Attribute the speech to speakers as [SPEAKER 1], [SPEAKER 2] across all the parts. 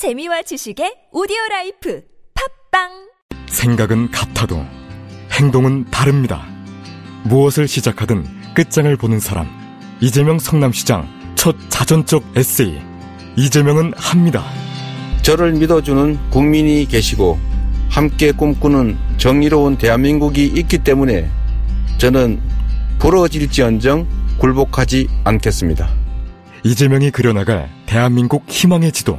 [SPEAKER 1] 재미와 지식의 오디오 라이프 팟빵
[SPEAKER 2] 생각은 같아도 행동은 다릅니다. 무엇을 시작하든 끝장을 보는 사람. 이재명 성남시장 첫 자전적 에세이. 이재명은 합니다.
[SPEAKER 3] 저를 믿어주는 국민이 계시고 함께 꿈꾸는 정의로운 대한민국이 있기 때문에 저는 부러질지언정 굴복하지 않겠습니다.
[SPEAKER 2] 이재명이 그려나갈 대한민국 희망의 지도.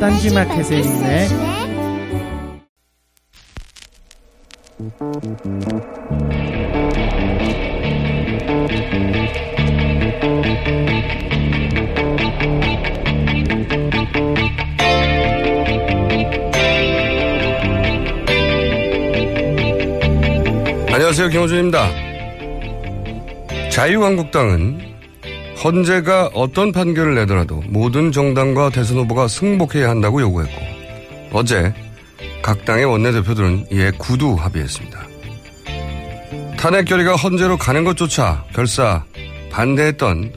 [SPEAKER 4] 딴지마켓에 있네
[SPEAKER 5] 안녕하세요. 김호준입니다. 자유한국당은 헌재가 어떤 판결을 내더라도 모든 정당과 대선 후보가 승복해야 한다고 요구했고 어제 각 당의 원내대표들은 이에 구두 합의했습니다. 탄핵 결의가 헌재로 가는 것조차 결사 반대했던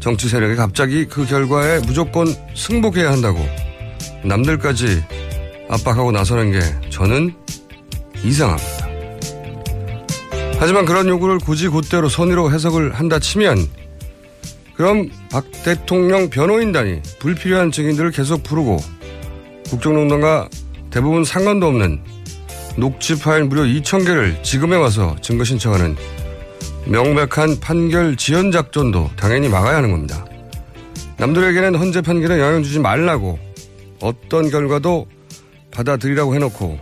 [SPEAKER 5] 정치 세력이 갑자기 그 결과에 무조건 승복해야 한다고 남들까지 압박하고 나서는 게 저는 이상합니다. 하지만 그런 요구를 굳이 곧대로 선의로 해석을 한다 치면 그럼 박 대통령 변호인단이 불필요한 증인들을 계속 부르고 국정농단과 대부분 상관도 없는 녹취 파일 무려 2,000개를 지금에 와서 증거 신청하는 명백한 판결 지연 작전도 당연히 막아야 하는 겁니다. 남들에게는 헌재 판결에 영향 주지 말라고 어떤 결과도 받아들이라고 해놓고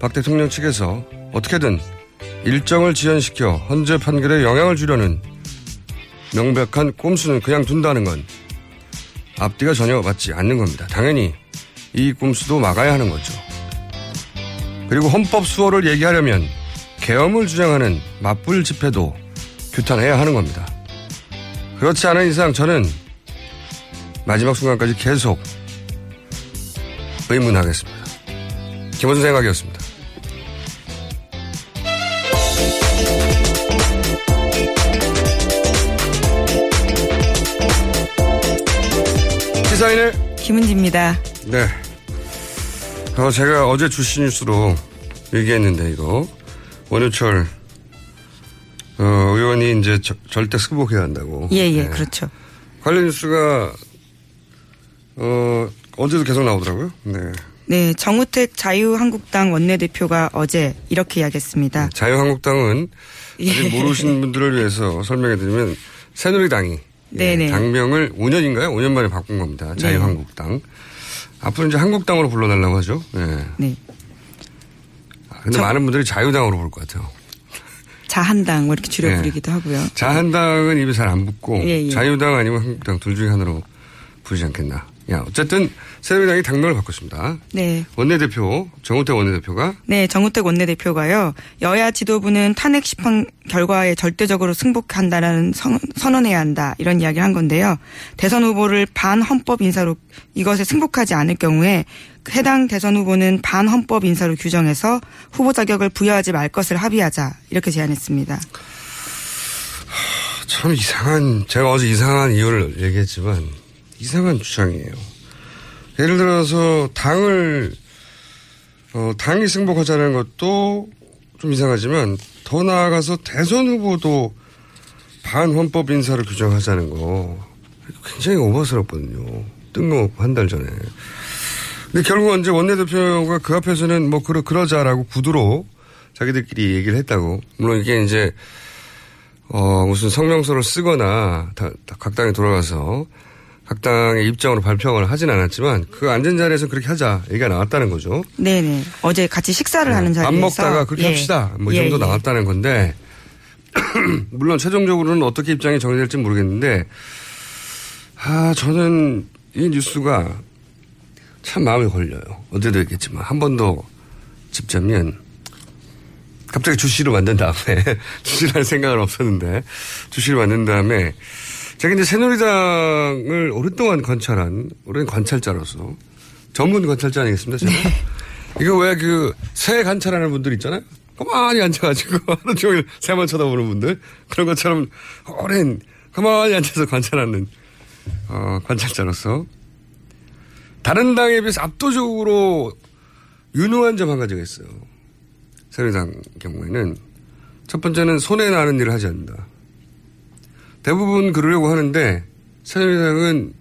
[SPEAKER 5] 박 대통령 측에서 어떻게든 일정을 지연시켜 헌재 판결에 영향을 주려는 명백한 꼼수는 그냥 둔다는 건 앞뒤가 전혀 맞지 않는 겁니다. 당연히 이 꼼수도 막아야 하는 거죠. 그리고 헌법 수호를 얘기하려면 계엄을 주장하는 맞불 집회도 규탄해야 하는 겁니다. 그렇지 않은 이상 저는 마지막 순간까지 계속 의문하겠습니다. 김원준 생각이었습니다.
[SPEAKER 6] 김은지입니다.
[SPEAKER 5] 네. 어, 제가 어제 주시 뉴스로 얘기했는데, 이거. 원효철, 어, 의원이 이제 저- 절대 승복해야 한다고.
[SPEAKER 6] 예, 예,
[SPEAKER 5] 네.
[SPEAKER 6] 그렇죠.
[SPEAKER 5] 관련 뉴스가, 어, 어제도 계속 나오더라고요. 네.
[SPEAKER 6] 네, 정우택 자유한국당 원내대표가 어제 이렇게 이야기했습니다.
[SPEAKER 5] 자유한국당은
[SPEAKER 6] 예.
[SPEAKER 5] 아직 모르시는 분들을 위해서 설명해 드리면 새누리당이 예,
[SPEAKER 6] 네네.
[SPEAKER 5] 당명을 5년인가요? 5년 만에 바꾼 겁니다. 자유한국당. 앞으로 이제 한국당으로 불러달라고 하죠. 예.
[SPEAKER 6] 네.
[SPEAKER 5] 아, 근데
[SPEAKER 6] 저-
[SPEAKER 5] 많은 분들이 자유당으로 부를 것 같아요.
[SPEAKER 6] 자한당 뭐 이렇게 줄여
[SPEAKER 5] 네.
[SPEAKER 6] 부르기도 하고요.
[SPEAKER 5] 자한당은 입에 잘 안 붙고
[SPEAKER 6] 예, 예.
[SPEAKER 5] 자유당 아니면 한국당 둘 중에 하나로 부르지 않겠나. 야, 어쨌든 새누리당이 당명을 바꿨습니다.
[SPEAKER 6] 네.
[SPEAKER 5] 원내대표 정우택 원내대표가
[SPEAKER 6] 네, 정우택 원내대표가요. 여야 지도부는 탄핵 심판 결과에 절대적으로 승복한다라는 선, 선언해야 한다. 이런 이야기를 한 건데요. 대선 후보를 반헌법 인사로 이것에 승복하지 않을 경우에 해당 대선 후보는 반헌법 인사로 규정해서 후보 자격을 부여하지 말 것을 합의하자. 이렇게 제안했습니다.
[SPEAKER 5] 참 이상한 제가 어제 이상한 이유를 얘기했지만 이상한 주장이에요. 예를 들어서 당을 어, 당이 승복하자는 것도 좀 이상하지만 더 나아가서 대선 후보도 반헌법 인사를 규정하자는 거 굉장히 오버스럽거든요. 뜬금없고 한 달 전에. 근데 결국은 이제 원내대표가 그 앞에서는 뭐 그러, 그러자라고 구두로 자기들끼리 얘기를 했다고. 물론 이게 이제 어, 무슨 성명서를 쓰거나 다, 다 각 당에 돌아가서 각 당의 입장으로 발표를 하진 않았지만 그 앉은 자리에서 그렇게 하자 얘기가 나왔다는 거죠.
[SPEAKER 6] 네네. 어제 같이 식사를 하는 자리에서
[SPEAKER 5] 밥 먹다가 그렇게
[SPEAKER 6] 예.
[SPEAKER 5] 합시다. 뭐이
[SPEAKER 6] 예,
[SPEAKER 5] 정도
[SPEAKER 6] 예.
[SPEAKER 5] 나왔다는 건데 물론 최종적으로는 어떻게 입장이 정해질지 모르겠는데 아 저는 이 뉴스가 참 마음에 걸려요. 어제도 얘기했지만 한 번더 짚자면 갑자기 주시를 만든 다음에 주시를 할 생각은 없었는데 주시를 만든 다음에 제가 이제 새누리당을 오랫동안 관찰한 오랜 관찰자로서 전문 관찰자 아니겠습니까? 제가? 이거 왜 그 새 관찰하는 분들 있잖아요. 가만히 앉아가지고 하루 종일 새만 쳐다보는 분들 그런 것처럼 오랜 가만히 앉아서 관찰하는 어, 관찰자로서 다른 당에 비해서 압도적으로 유능한 점 한 가지가 있어요. 새누리당 경우에는 첫 번째는 손해 나는 일을 하지 않는다. 대부분 그러려고 하는데 새누리당은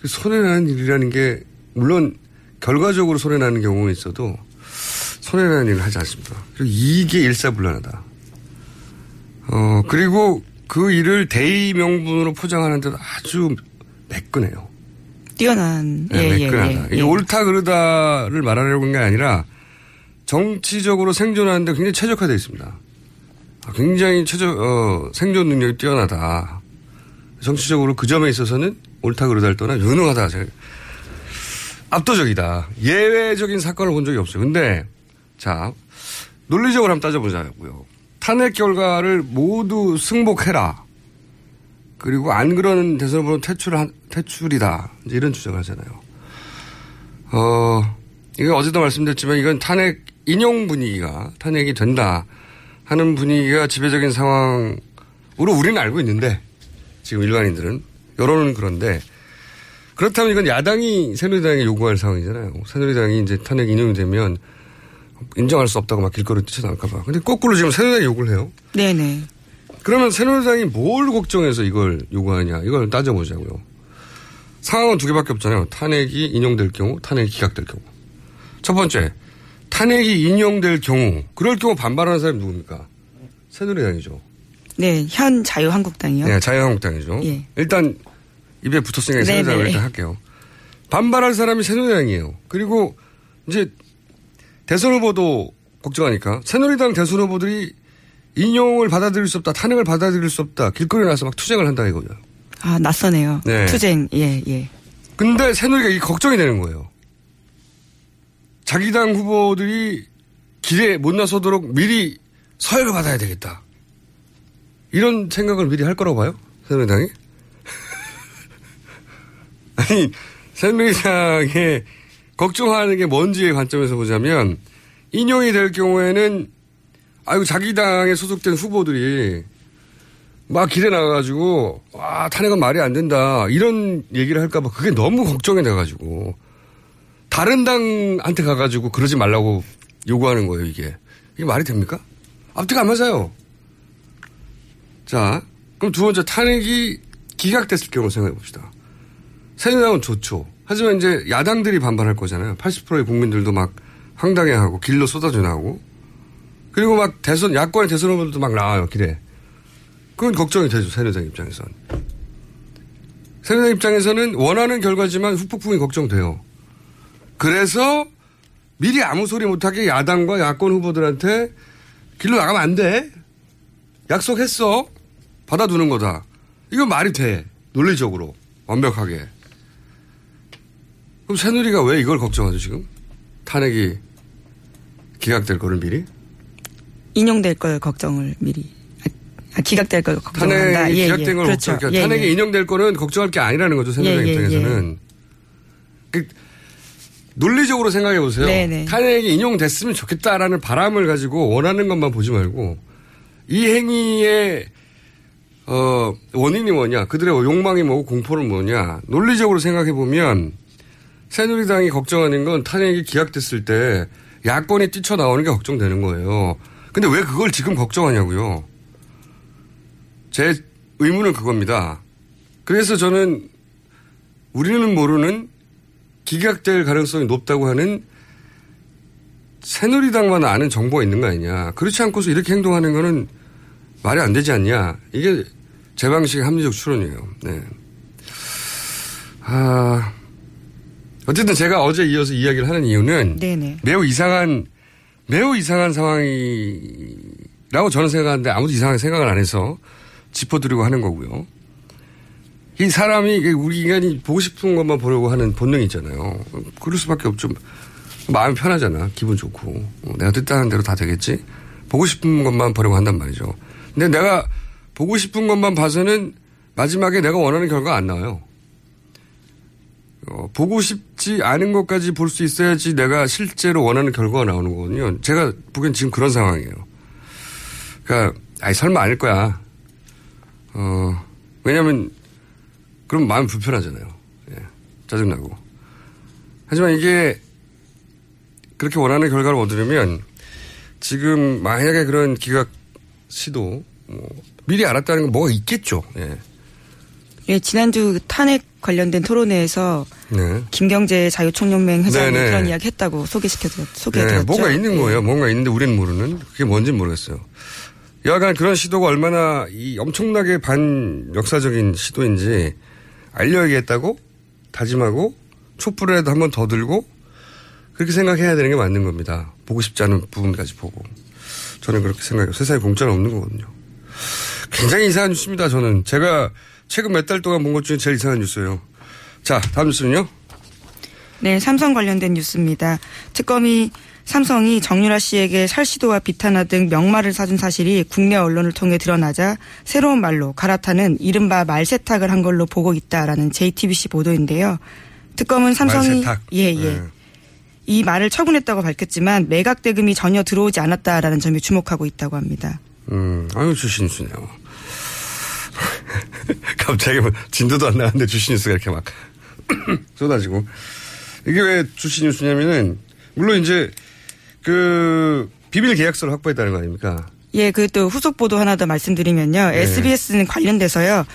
[SPEAKER 5] 그 손해 나는 일이라는 게 물론 결과적으로 손해 나는 경우는 있어도 손해 나는 일을 하지 않습니다. 그리고 이게 일사불란하다. 어 그리고 그 일을 대의 명분으로 포장하는데도 아주 매끈해요.
[SPEAKER 6] 뛰어난
[SPEAKER 5] 네,
[SPEAKER 6] 예, 예,
[SPEAKER 5] 매끈하다.
[SPEAKER 6] 예,
[SPEAKER 5] 이게
[SPEAKER 6] 예.
[SPEAKER 5] 옳다 그르다를 말하려고 한 게 아니라 정치적으로 생존하는데 굉장히 최적화되어 있습니다. 아, 굉장히 최적, 어, 생존 능력이 뛰어나다. 정치적으로 그 점에 있어서는 옳다 그르다를 떠나 유능하다. 제가 압도적이다. 예외적인 사건을 본 적이 없어요. 근데, 자, 논리적으로 한번 따져보자고요. 탄핵 결과를 모두 승복해라. 그리고 안 그러는 대선 후보는 퇴출, 퇴출이다. 이제 이런 주장을 하잖아요. 어, 이거 어제도 말씀드렸지만 이건 탄핵 인용 분위기가 탄핵이 된다 하는 분위기가 지배적인 상황으로 우리는 알고 있는데 지금 일반인들은 여론은 그런데 그렇다면 이건 야당이 새누리당에 요구할 상황이잖아요. 새누리당이 이제 탄핵 인용이 되면 인정할 수 없다고 막 길거리 뛰쳐나갈까 봐. 근데 거꾸로 지금 새누리당이 요구를 해요.
[SPEAKER 6] 네네.
[SPEAKER 5] 그러면 새누리당이 뭘 걱정해서 이걸 요구하냐 이걸 따져보자고요. 상황은 두 개밖에 없잖아요. 탄핵이 인용될 경우, 탄핵이 기각될 경우. 첫 번째, 탄핵이 인용될 경우, 그럴 경우 반발하는 사람이 누굽니까? 새누리당이죠.
[SPEAKER 6] 네, 현 자유한국당이요.
[SPEAKER 5] 네, 자유한국당이죠.
[SPEAKER 6] 예.
[SPEAKER 5] 일단 입에 붙었으니까
[SPEAKER 6] 네네.
[SPEAKER 5] 새누리당을 일단 할게요. 반발할 사람이 새누리당이에요. 그리고 이제 대선 후보도 걱정하니까 새누리당 대선 후보들이 인용을 받아들일 수 없다, 탄핵을 받아들일 수 없다, 길거리에 나서 막 투쟁을 한다 이거죠.
[SPEAKER 6] 아, 낯서네요.
[SPEAKER 5] 네.
[SPEAKER 6] 투쟁, 예, 예.
[SPEAKER 5] 근데 새누리가 이게 걱정이 되는 거예요. 자기 당 후보들이 길에 못 나서도록 미리 서열을 받아야 되겠다. 이런 생각을 미리 할 거라고 봐요? 새누리당이? 아니, 새누리당에 걱정하는 게 뭔지의 관점에서 보자면, 인용이 될 경우에는, 아이고, 자기 당에 소속된 후보들이 막 길에 나가가지고, 와, 탄핵은 말이 안 된다. 이런 얘기를 할까봐 그게 너무 걱정이 돼가지고, 다른 당한테 가가지고 그러지 말라고 요구하는 거예요, 이게. 이게 말이 됩니까? 앞뒤가 안 맞아요. 자, 그럼 두 번째 탄핵이 기각됐을 경우 생각해 봅시다. 새누리당은 좋죠. 하지만 이제 야당들이 반발할 거잖아요. 80%의 국민들도 막 황당해하고 길로 쏟아져 나오고 그리고 막 대선 야권의 대선 후보들도 막 나와요 길에. 그건 걱정이 되죠 새누리당 입장에선. 새누리당 입장에서는 원하는 결과지만 후폭풍이 걱정돼요. 그래서 미리 아무 소리 못하게 야당과 야권 후보들한테 길로 나가면 안 돼. 약속했어. 받아두는 거다. 이거 말이 돼. 논리적으로. 완벽하게. 그럼 새누리가 왜 이걸 걱정하죠, 지금? 탄핵이 기각될 거를 미리?
[SPEAKER 6] 인용될 걸 걱정을 미리. 아, 기각될 걸 걱정한다.
[SPEAKER 5] 탄핵이
[SPEAKER 6] 예,
[SPEAKER 5] 기각된
[SPEAKER 6] 예.
[SPEAKER 5] 걸
[SPEAKER 6] 그렇죠.
[SPEAKER 5] 걱정,
[SPEAKER 6] 예,
[SPEAKER 5] 탄핵이
[SPEAKER 6] 예.
[SPEAKER 5] 인용될 거는 걱정할 게 아니라는 거죠, 새누리
[SPEAKER 6] 예, 예,
[SPEAKER 5] 입장에서는. 그, 논리적으로 생각해 보세요.
[SPEAKER 6] 네, 네.
[SPEAKER 5] 탄핵이 인용됐으면 좋겠다라는 바람을 가지고 원하는 것만 보지 말고 이 행위의 어, 원인이 뭐냐, 그들의 욕망이 뭐고 공포는 뭐냐, 논리적으로 생각해 보면 새누리당이 걱정하는 건 탄핵이 기각됐을 때 야권이 뛰쳐나오는 게 걱정되는 거예요. 근데 왜 그걸 지금 걱정하냐고요. 제 의문은 그겁니다. 그래서 저는 우리는 모르는 기각될 가능성이 높다고 하는 새누리당만 아는 정보가 있는 거 아니냐. 그렇지 않고서 이렇게 행동하는 거는 말이 안 되지 않냐. 이게 제 방식의 합리적 추론이에요. 네. 아, 어쨌든 제가 어제 이어서 이야기를 하는 이유는
[SPEAKER 6] 네네.
[SPEAKER 5] 매우 이상한, 매우 이상한 상황이라고 저는 생각하는데 아무도 이상하게 생각을 안 해서 짚어드리고 하는 거고요. 이 사람이 우리 인간이 보고 싶은 것만 보려고 하는 본능이 있잖아요. 그럴 수밖에 없죠. 마음이 편하잖아. 기분 좋고. 어, 내가 뜻하는 대로 다 되겠지. 보고 싶은 것만 보려고 한단 말이죠. 근데 내가 보고 싶은 것만 봐서는 마지막에 내가 원하는 결과가 안 나와요. 어, 보고 싶지 않은 것까지 볼 수 있어야지 내가 실제로 원하는 결과가 나오는 거거든요. 제가 보기엔 지금 그런 상황이에요. 그러니까 아니 설마 아닐 거야. 어 왜냐하면 그럼 마음 불편하잖아요. 예, 짜증나고. 하지만 이게 그렇게 원하는 결과를 얻으려면 지금 만약에 그런 기각 시도 뭐 미리 알았다는 건 뭐가 있겠죠. 예.
[SPEAKER 6] 예, 지난주 탄핵 관련된 토론회에서
[SPEAKER 5] 네.
[SPEAKER 6] 김경재 자유총연맹 회장이
[SPEAKER 5] 네네.
[SPEAKER 6] 그런 이야기 했다고 소개시켜드렸,
[SPEAKER 5] 네,
[SPEAKER 6] 소개해드렸죠.
[SPEAKER 5] 뭔가 있는 거예요. 뭔가 있는데 우리는 모르는 그게 뭔지는 모르겠어요. 여하간 그런 시도가 얼마나 이 엄청나게 반 역사적인 시도인지 알려야겠다고 다짐하고 촛불이라도 한 번 더 들고 그렇게 생각해야 되는 게 맞는 겁니다. 보고 싶지 않은 부분까지 보고. 저는 그렇게 생각해요. 세상에 공짜는 없는 거거든요. 굉장히 이상한 뉴스입니다. 저는 제가 최근 몇 달 동안 본 것 중에 제일 이상한 뉴스예요. 자, 다음 뉴스는요.
[SPEAKER 6] 네, 삼성 관련된 뉴스입니다. 특검이 삼성이 정유라 씨에게 살시도와 비타나 등 명말을 사준 사실이 국내 언론을 통해 드러나자 새로운 말로 갈아타는 이른바 말세탁을 한 걸로 보고 있다라는 JTBC 보도인데요. 특검은 삼성이
[SPEAKER 5] 말세탁.
[SPEAKER 6] 예, 예.
[SPEAKER 5] 네.
[SPEAKER 6] 이 말을 처분했다고 밝혔지만 매각 대금이 전혀 들어오지 않았다라는 점에 주목하고 있다고 합니다.
[SPEAKER 5] 음, 아유, 주신 뉴스네요. 갑자기 뭐 진도도 안 나왔는데 주신 뉴스가 이렇게 막 쏟아지고. 이게 왜 주신 뉴스냐면은, 물론 이제 그 비밀 계약서를 확보했다는 거 아닙니까?
[SPEAKER 6] 예, 그 또 후속 보도 하나 더 말씀드리면요.
[SPEAKER 5] 네.
[SPEAKER 6] SBS는 관련돼서요.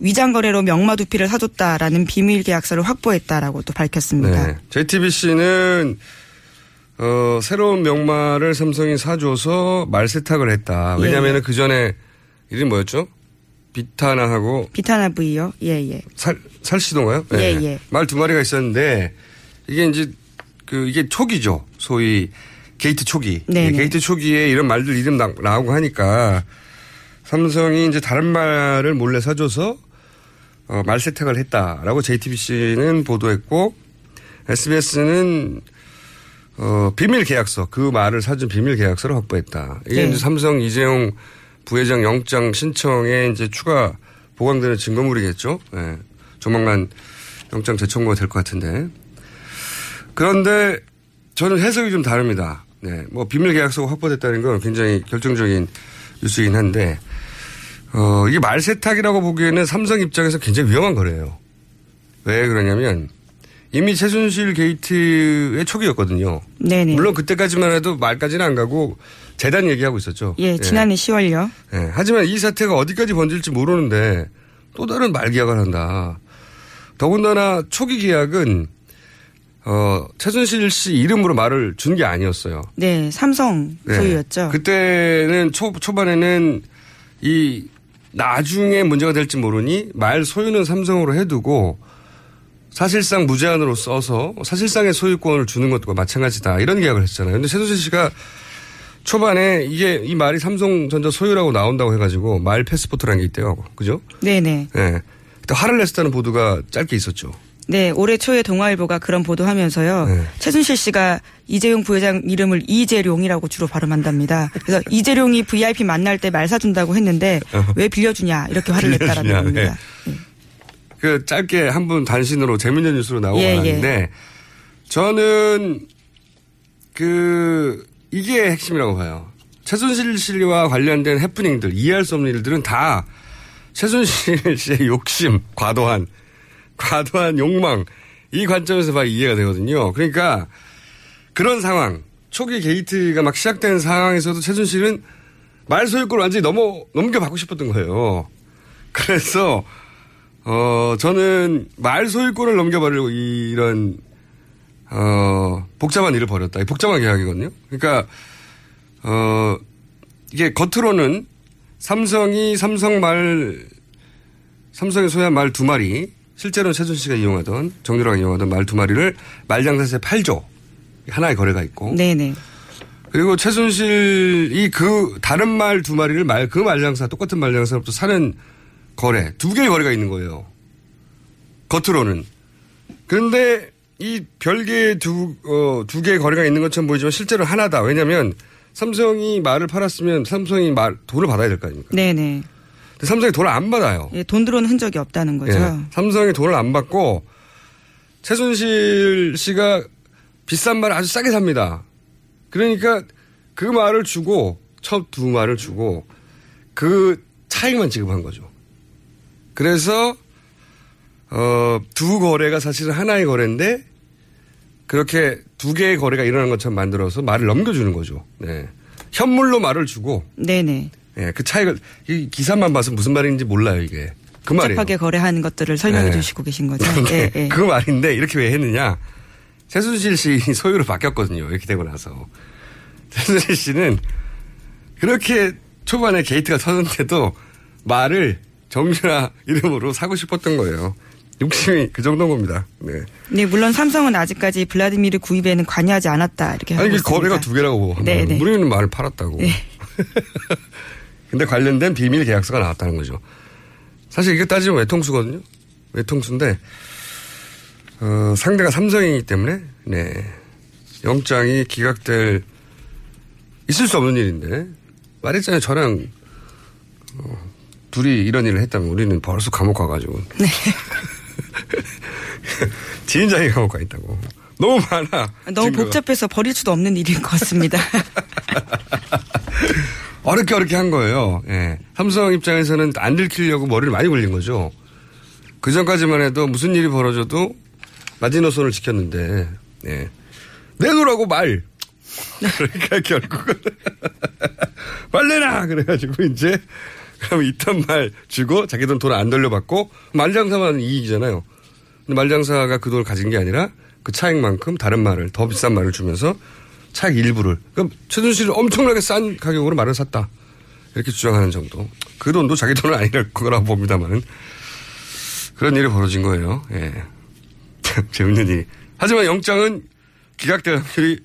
[SPEAKER 6] 위장 거래로 명마 두 필을 사줬다라는 비밀 계약서를 확보했다라고 또 밝혔습니다.
[SPEAKER 5] 네. JTBC는 어, 새로운 명마를 삼성이 사줘서 말 세탁을 했다. 왜냐면은 그 전에 이름이 뭐였죠? 비타나하고
[SPEAKER 6] 비타나 V요. 예, 예.
[SPEAKER 5] 살, 살시돈가요?
[SPEAKER 6] 예, 예.
[SPEAKER 5] 말 두 마리가 있었는데, 이게 이제, 그, 이게 초기죠. 소위, 게이트 초기. 예, 게이트 초기에 이런 말들 이름 나, 나오고 하니까, 삼성이 이제 다른 말을 몰래 사줘서, 어, 말 세탁을 했다라고 JTBC는 보도했고, SBS는, 어, 비밀 계약서, 그 말을 사준 비밀 계약서를 확보했다. 이게
[SPEAKER 6] 네.
[SPEAKER 5] 이제 삼성 이재용 부회장 영장 신청에 이제 추가 보강되는 증거물이겠죠. 예. 조만간 영장 재청구가 될 것 같은데. 그런데 저는 해석이 좀 다릅니다. 네. 뭐 비밀 계약서가 확보됐다는 건 굉장히 결정적인 뉴스이긴 한데, 어, 이게 말세탁이라고 보기에는 삼성 입장에서 굉장히 위험한 거래요. 왜 그러냐면 이미 최순실 게이트의 초기였거든요.
[SPEAKER 6] 네네.
[SPEAKER 5] 물론 그때까지만 해도 말까지는 안 가고 재단 얘기하고 있었죠.
[SPEAKER 6] 예, 지난해 10월요.
[SPEAKER 5] 예, 하지만 이 사태가 어디까지 번질지 모르는데 또 다른 말 계약을 한다. 더군다나 초기 계약은 어, 최순실 씨 이름으로 말을 준 게 아니었어요.
[SPEAKER 6] 네, 삼성
[SPEAKER 5] 네.
[SPEAKER 6] 소유였죠.
[SPEAKER 5] 그때는 초, 초반에는 이 나중에 문제가 될지 모르니 말 소유는 삼성으로 해두고 사실상 무제한으로 써서 사실상의 소유권을 주는 것과 마찬가지다. 이런 계약을 했잖아요. 근데 최순실 씨가 초반에 이게 이 말이 삼성전자 소유라고 나온다고 해가지고 말 패스포트라는 게 있대요. 그죠?
[SPEAKER 6] 네네.
[SPEAKER 5] 예. 그때 화를 냈었다는 보도가 짧게 있었죠.
[SPEAKER 6] 네, 올해 초에 동아일보가 그런 보도하면서요.
[SPEAKER 5] 네.
[SPEAKER 6] 최순실 씨가 이재용 부회장 이름을 이재룡이라고 주로 발음한답니다. 그래서 이재룡이 VIP 만날 때 말 사준다고 했는데 왜 빌려주냐 이렇게 화를 냈다라는
[SPEAKER 5] 빌려주냐,
[SPEAKER 6] 겁니다.
[SPEAKER 5] 그 짧게 한 분 단신으로 재밌는 뉴스로 나오고
[SPEAKER 6] 예,
[SPEAKER 5] 나는데 저는 그 이게 핵심이라고 봐요. 최순실 씨와 관련된 해프닝들 이해할 수 없는 일들은 다 최순실 씨의 욕심, 과도한 과도한 욕망 이 관점에서 봐야 이해가 되거든요. 그러니까 그런 상황 초기 게이트가 막 시작된 상황에서도 최순실은 말 소유권을 완전히 넘어 넘겨받고 싶었던 거예요. 그래서 어 저는 말 소유권을 넘겨버리고 이런 어 복잡한 일을 벌였다. 이 복잡한 계약이거든요. 그러니까 어 이게 겉으로는 삼성이 삼성 말 삼성이 소유한 말 두 마리 실제로는 최준 씨가 이용하던 정유라가 이용하던 말 두 마리를 말장사에서 팔죠. 하나의 거래가 있고.
[SPEAKER 6] 네네.
[SPEAKER 5] 그리고 최순실이 그 다른 말 두 마리를 말 그 말장사 똑같은 말장사로부터 사는 거래 두 개의 거래가 있는 거예요. 겉으로는. 그런데 이 별개의 두, 어, 두 개의 거래가 있는 것처럼 보이지만 실제로 하나다. 왜냐면 삼성이 말을 팔았으면 삼성이 말, 돈을 받아야 될 거 아닙니까?
[SPEAKER 6] 네네.
[SPEAKER 5] 삼성이 돈을 안 받아요.
[SPEAKER 6] 예, 돈 들어오는 흔적이 없다는 거죠.
[SPEAKER 5] 예. 삼성이 돈을 안 받고 최순실 씨가 비싼 말을 아주 싸게 삽니다. 그러니까 그 말을 주고 첫 두 말을 주고 그 차익만 지급한 거죠. 그래서 어, 두 거래가 사실은 하나의 거래인데 그렇게 두 개의 거래가 일어난 것처럼 만들어서 말을 넘겨주는 거죠. 네. 현물로 말을 주고
[SPEAKER 6] 네네.
[SPEAKER 5] 예, 그 차이가 이 기사만 봐서 무슨 말인지 몰라요 이게. 그 말이에요.
[SPEAKER 6] 복잡하게 거래하는 것들을 설명해
[SPEAKER 5] 네.
[SPEAKER 6] 주시고 계신 거죠.
[SPEAKER 5] 네,
[SPEAKER 6] 예, 예.
[SPEAKER 5] 그 말인데 이렇게 왜 했느냐. 최순실 씨 소유로 바뀌었거든요. 이렇게 되고 나서. 최순실 씨는 그렇게 초반에 게이트가 터졌는데도 말을 정유라 이름으로 사고 싶었던 거예요. 욕심이 그 정도인 겁니다. 네.
[SPEAKER 6] 네, 물론 삼성은 아직까지 블라디미르 구입에는 관여하지 않았다 이렇게 하고
[SPEAKER 5] 아니, 이게. 거래가 두 개라고
[SPEAKER 6] 네, 네.
[SPEAKER 5] 우리는 말을 팔았다고.
[SPEAKER 6] 네.
[SPEAKER 5] 근데 관련된 비밀 계약서가 나왔다는 거죠. 사실 이게 따지면 외통수거든요. 외통수인데 어, 상대가 삼성이기 때문에 네. 영장이 기각될 있을 수 없는 일인데 말했잖아요. 저랑 어, 둘이 이런 일을 했다면 우리는 벌써 감옥 가가지고
[SPEAKER 6] 네.
[SPEAKER 5] 지인장이 감옥 가 있다고. 너무 많아.
[SPEAKER 6] 너무
[SPEAKER 5] 증거가.
[SPEAKER 6] 복잡해서 버릴 수도 없는 일인 것 같습니다.
[SPEAKER 5] 어렵게 어렵게 한 거예요. 예. 삼성 입장에서는 안 들키려고 머리를 많이 굴린 거죠. 그 전까지만 해도 무슨 일이 벌어져도 마지노선을 지켰는데, 예. 내놓으라고 말! 그러니까 결국은, 말 내놔! 그래가지고 이제, 그럼 있던 말 주고 자기 돈 돈 안 돌려받고 말장사만 이익이잖아요. 근데 말장사가 그 돈을 가진 게 아니라 그 차익만큼 다른 말을, 더 비싼 말을 주면서 차익 일부를. 그럼 최순실은 엄청나게 싼 가격으로 말을 샀다. 이렇게 주장하는 정도. 그 돈도 자기 돈은 아니랄 거라고 봅니다만은. 그런 일이 벌어진 거예요. 예. 참 재밌는 일. 하지만 영장은 기각될 확률이,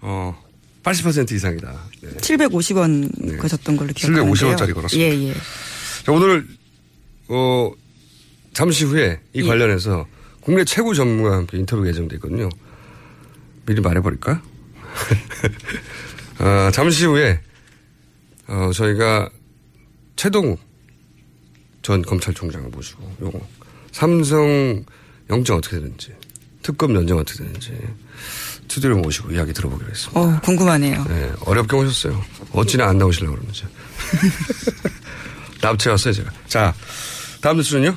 [SPEAKER 5] 어, 80% 이상이다. 네.
[SPEAKER 6] 750원 거셨던 걸로 기억하는데요.
[SPEAKER 5] 750원짜리 걸었습니다.
[SPEAKER 6] 예, 예.
[SPEAKER 5] 자, 오늘, 어, 잠시 후에 이
[SPEAKER 6] 예.
[SPEAKER 5] 관련해서 국내 최고 전문가와 함께 인터뷰가 예정돼 있거든요. 미리 말해버릴까? 어, 잠시 후에, 어, 저희가 최동욱 전 검찰총장을 모시고, 요거, 삼성 영장 어떻게 되는지, 특검 연장 어떻게 되는지, 스튜디오를 모시고 이야기 들어보기로 했습니다.
[SPEAKER 6] 어, 궁금하네요.
[SPEAKER 5] 네, 어렵게 오셨어요. 어찌나 안 나오시려고 그러는지. 납치왔어요, 제가. 자, 다음 뉴스는요?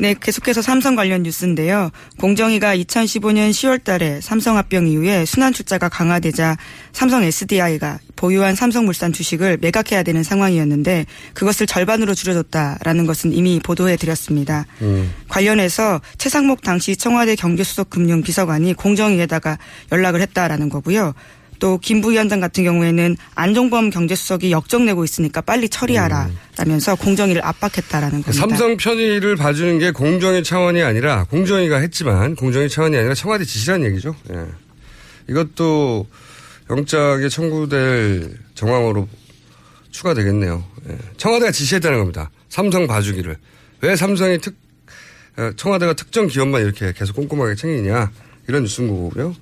[SPEAKER 6] 네, 계속해서 삼성 관련 뉴스인데요. 공정위가 2015년 10월 달에 삼성 합병 이후에 순환 출자가 강화되자 삼성 SDI가 보유한 삼성물산 주식을 매각해야 되는 상황이었는데 그것을 절반으로 줄여줬다라는 것은 이미 보도해 드렸습니다. 관련해서 최상목 당시 청와대 경제수석 금융비서관이 공정위에다가 연락을 했다라는 거고요. 또 김 부위원장 같은 경우에는 안종범 경제수석이 역정 내고 있으니까 빨리 처리하라라면서 공정위를 압박했다라는 겁니다.
[SPEAKER 5] 삼성 편의를 봐주는 게 공정위 차원이 아니라 공정위가 했지만 공정위 차원이 아니라 청와대 지시라는 얘기죠. 예. 이것도 영장에 청구될 정황으로 추가되겠네요. 예. 청와대가 지시했다는 겁니다. 삼성 봐주기를. 왜 삼성이 특, 어, 청와대가 특정 기업만 이렇게 계속 꼼꼼하게 챙기냐 이런 뉴스인 거고요.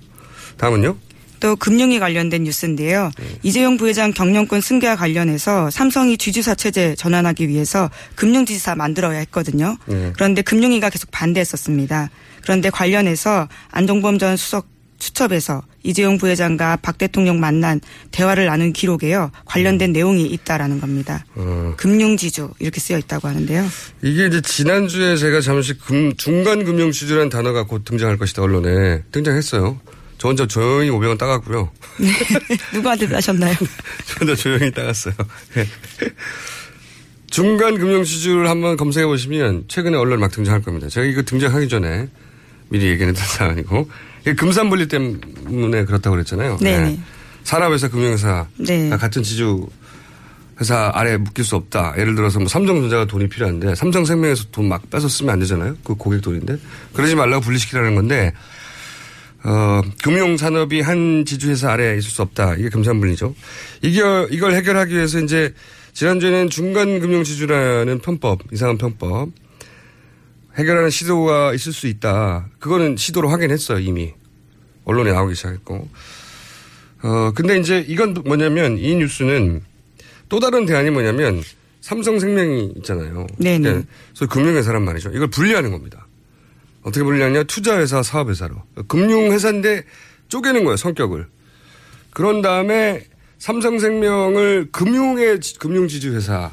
[SPEAKER 5] 다음은요.
[SPEAKER 6] 또 금융위 관련된 뉴스인데요. 이재용 부회장 경영권 승계와 관련해서 삼성이 쥐주사 체제 전환하기 위해서 금융지사 만들어야 했거든요.
[SPEAKER 5] 네.
[SPEAKER 6] 그런데 금융위가 계속 반대했었습니다. 그런데 관련해서 안종범 전 수석 수첩에서 이재용 부회장과 박 대통령 만난 대화를 나눈 기록에요. 관련된 내용이 있다라는 겁니다.
[SPEAKER 5] 어,
[SPEAKER 6] 금융지주 이렇게 쓰여 있다고 하는데요.
[SPEAKER 5] 이게 이제 지난 주에 제가 잠시 금, 중간 금융 시주라는 단어가 곧 등장할 것이다 언론에 등장했어요. 저 혼자 조용히 500원 따갔고요.
[SPEAKER 6] 누구한테 하셨나요?
[SPEAKER 5] 저 혼자 조용히 따갔어요. 예. 중간 금융 시주를 한번 검색해 보시면 최근에 언론 막 등장할 겁니다. 제가 이거 등장하기 전에 미리 얘기했던 사안이고 이게 금산분리 때문에 그렇다고 그랬잖아요. 예. 산업회사 금융회사가
[SPEAKER 6] 네.
[SPEAKER 5] 같은 지주 회사 아래 묶일 수 없다. 예를 들어서 뭐 삼성전자가 돈이 필요한데 삼성생명에서 돈 막 빼서 쓰면 안 되잖아요. 그 고객 돈인데 그러지 말라고 분리시키라는 건데 어, 금융 산업이 한 지주회사 아래에 있을 수 없다. 이게 금산분리죠. 이게, 이걸 해결하기 위해서 이제 지난주에는 중간금융지주라는 편법, 이상한 편법, 해결하는 시도가 있을 수 있다. 그거는 시도로 확인했어요, 이미. 언론에 나오기 시작했고. 어, 근데 이제 이건 뭐냐면 이 뉴스는 또 다른 대안이 뭐냐면 삼성생명이 있잖아요.
[SPEAKER 6] 네네.
[SPEAKER 5] 그러니까 소위 금융회사란 말이죠. 이걸 분리하는 겁니다. 어떻게 분리하냐? 투자회사, 사업회사로. 금융회사인데 쪼개는 거예요, 성격을. 그런 다음에 삼성생명을 금융의, 지- 금융지주회사.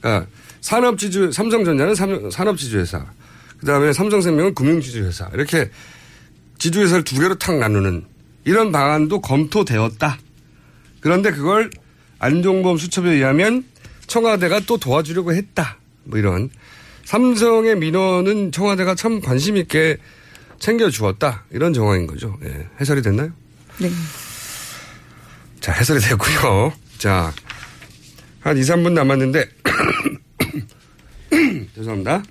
[SPEAKER 5] 그러니까 산업지주, 삼성전자는 삼- 산업지주회사. 그 다음에 삼성생명은 금융지주회사. 이렇게 지주회사를 두 개로 탁 나누는 이런 방안도 검토되었다. 그런데 그걸 안종범 수첩에 의하면 청와대가 또 도와주려고 했다. 뭐 이런. 삼성의 민원은 청와대가 참 관심 있게 챙겨주었다. 이런 정황인 거죠. 예. 해설이 됐나요?
[SPEAKER 6] 네.
[SPEAKER 5] 자, 해설이 됐고요. 자, 한 2, 3분 남았는데, 죄송합니다.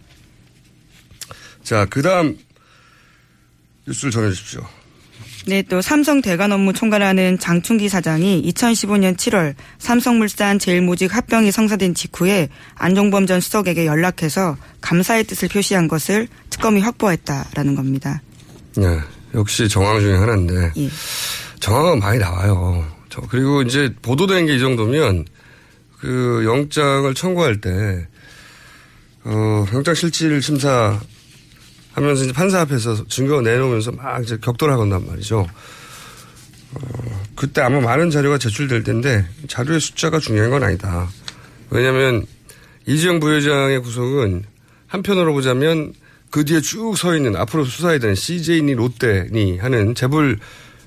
[SPEAKER 5] 자, 그 다음 뉴스를 전해주십시오.
[SPEAKER 6] 네, 또 삼성 대관 업무 총괄하는 장충기 사장이 2015년 7월 삼성물산 제일모직 합병이 성사된 직후에 안종범 전 수석에게 연락해서 감사의 뜻을 표시한 것을 특검이 확보했다라는 겁니다.
[SPEAKER 5] 네, 역시 정황 중에 하나인데,
[SPEAKER 6] 예.
[SPEAKER 5] 정황은 많이 나와요. 저, 그리고 이제 보도된 게 이 정도면, 그 영장을 청구할 때, 어, 영장 실질 심사 하면서 이제 판사 앞에서 증거 내놓으면서 막 이제 격돌을 하건단 말이죠. 어, 그때 아마 많은 자료가 제출될 텐데 자료의 숫자가 중요한 건 아니다. 왜냐하면 이지영 부회장의 구속은 한편으로 보자면 그 뒤에 쭉 서 있는 앞으로 수사해야 되는 CJ니 롯데니 하는 재벌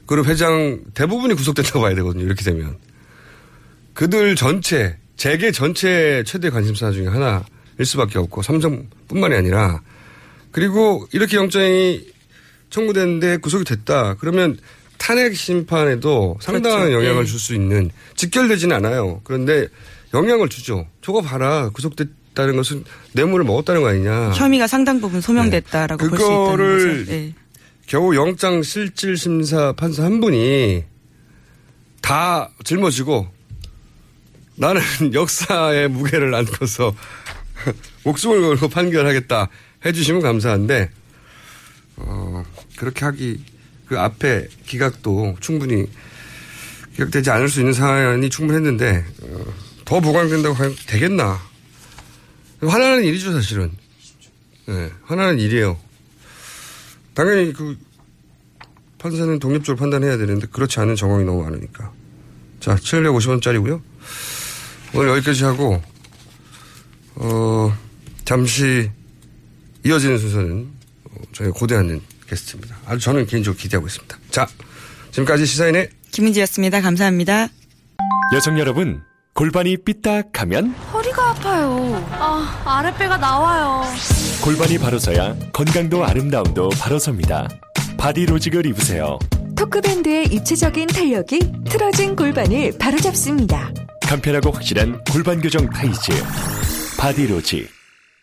[SPEAKER 5] 그룹 회장 대부분이 구속됐다고 봐야 되거든요. 이렇게 되면 그들 전체 재계 전체 최대 관심사 중에 하나일 수밖에 없고 삼성뿐만이 아니라 그리고 이렇게 영장이 청구됐는데 구속이 됐다. 그러면 탄핵 심판에도 상당한
[SPEAKER 6] 그렇죠.
[SPEAKER 5] 영향을
[SPEAKER 6] 예.
[SPEAKER 5] 줄수 있는 직결되지는 않아요. 그런데 영향을 주죠. 저거 봐라. 구속됐다는 것은 뇌물을 먹었다는 거 아니냐.
[SPEAKER 6] 혐의가 상당 부분 소명됐다라고 볼수 있다는
[SPEAKER 5] 아. 그거를
[SPEAKER 6] 거죠. 예.
[SPEAKER 5] 겨우 영장 실질 심사 판사 한 분이 다 짊어지고 나는 역사의 무게를 안고서 목숨을 걸고 판결하겠다 해주시면 감사한데 어, 그렇게 하기 그 앞에 기각도 충분히 기각되지 않을 수 있는 사안이 충분했는데 어, 더 보강된다고 하면 되겠나 화나는 일이죠 사실은 네, 화나는 일이에요 당연히 그 판사는 독립적으로 판단해야 되는데 그렇지 않은 정황이 너무 많으니까. 자, 750원짜리고요. 오늘 여기까지 하고 어, 잠시 이어지는 순서는 어, 저희 고대하는 게스트입니다. 아주 저는 개인적으로 기대하고 있습니다. 자, 지금까지 시사인의
[SPEAKER 6] 김은지였습니다. 감사합니다.
[SPEAKER 7] 여성 여러분, 골반이 삐딱하면
[SPEAKER 8] 허리가 아파요. 아, 아랫배가 나와요.
[SPEAKER 7] 골반이 바로 서야 건강도 아름다움도 바로 섭니다. 바디로직을 입으세요.
[SPEAKER 1] 토크밴드의 입체적인 탄력이 틀어진 골반을 바로잡습니다.
[SPEAKER 7] 간편하고 확실한 골반 교정 타이즈. 바디로직.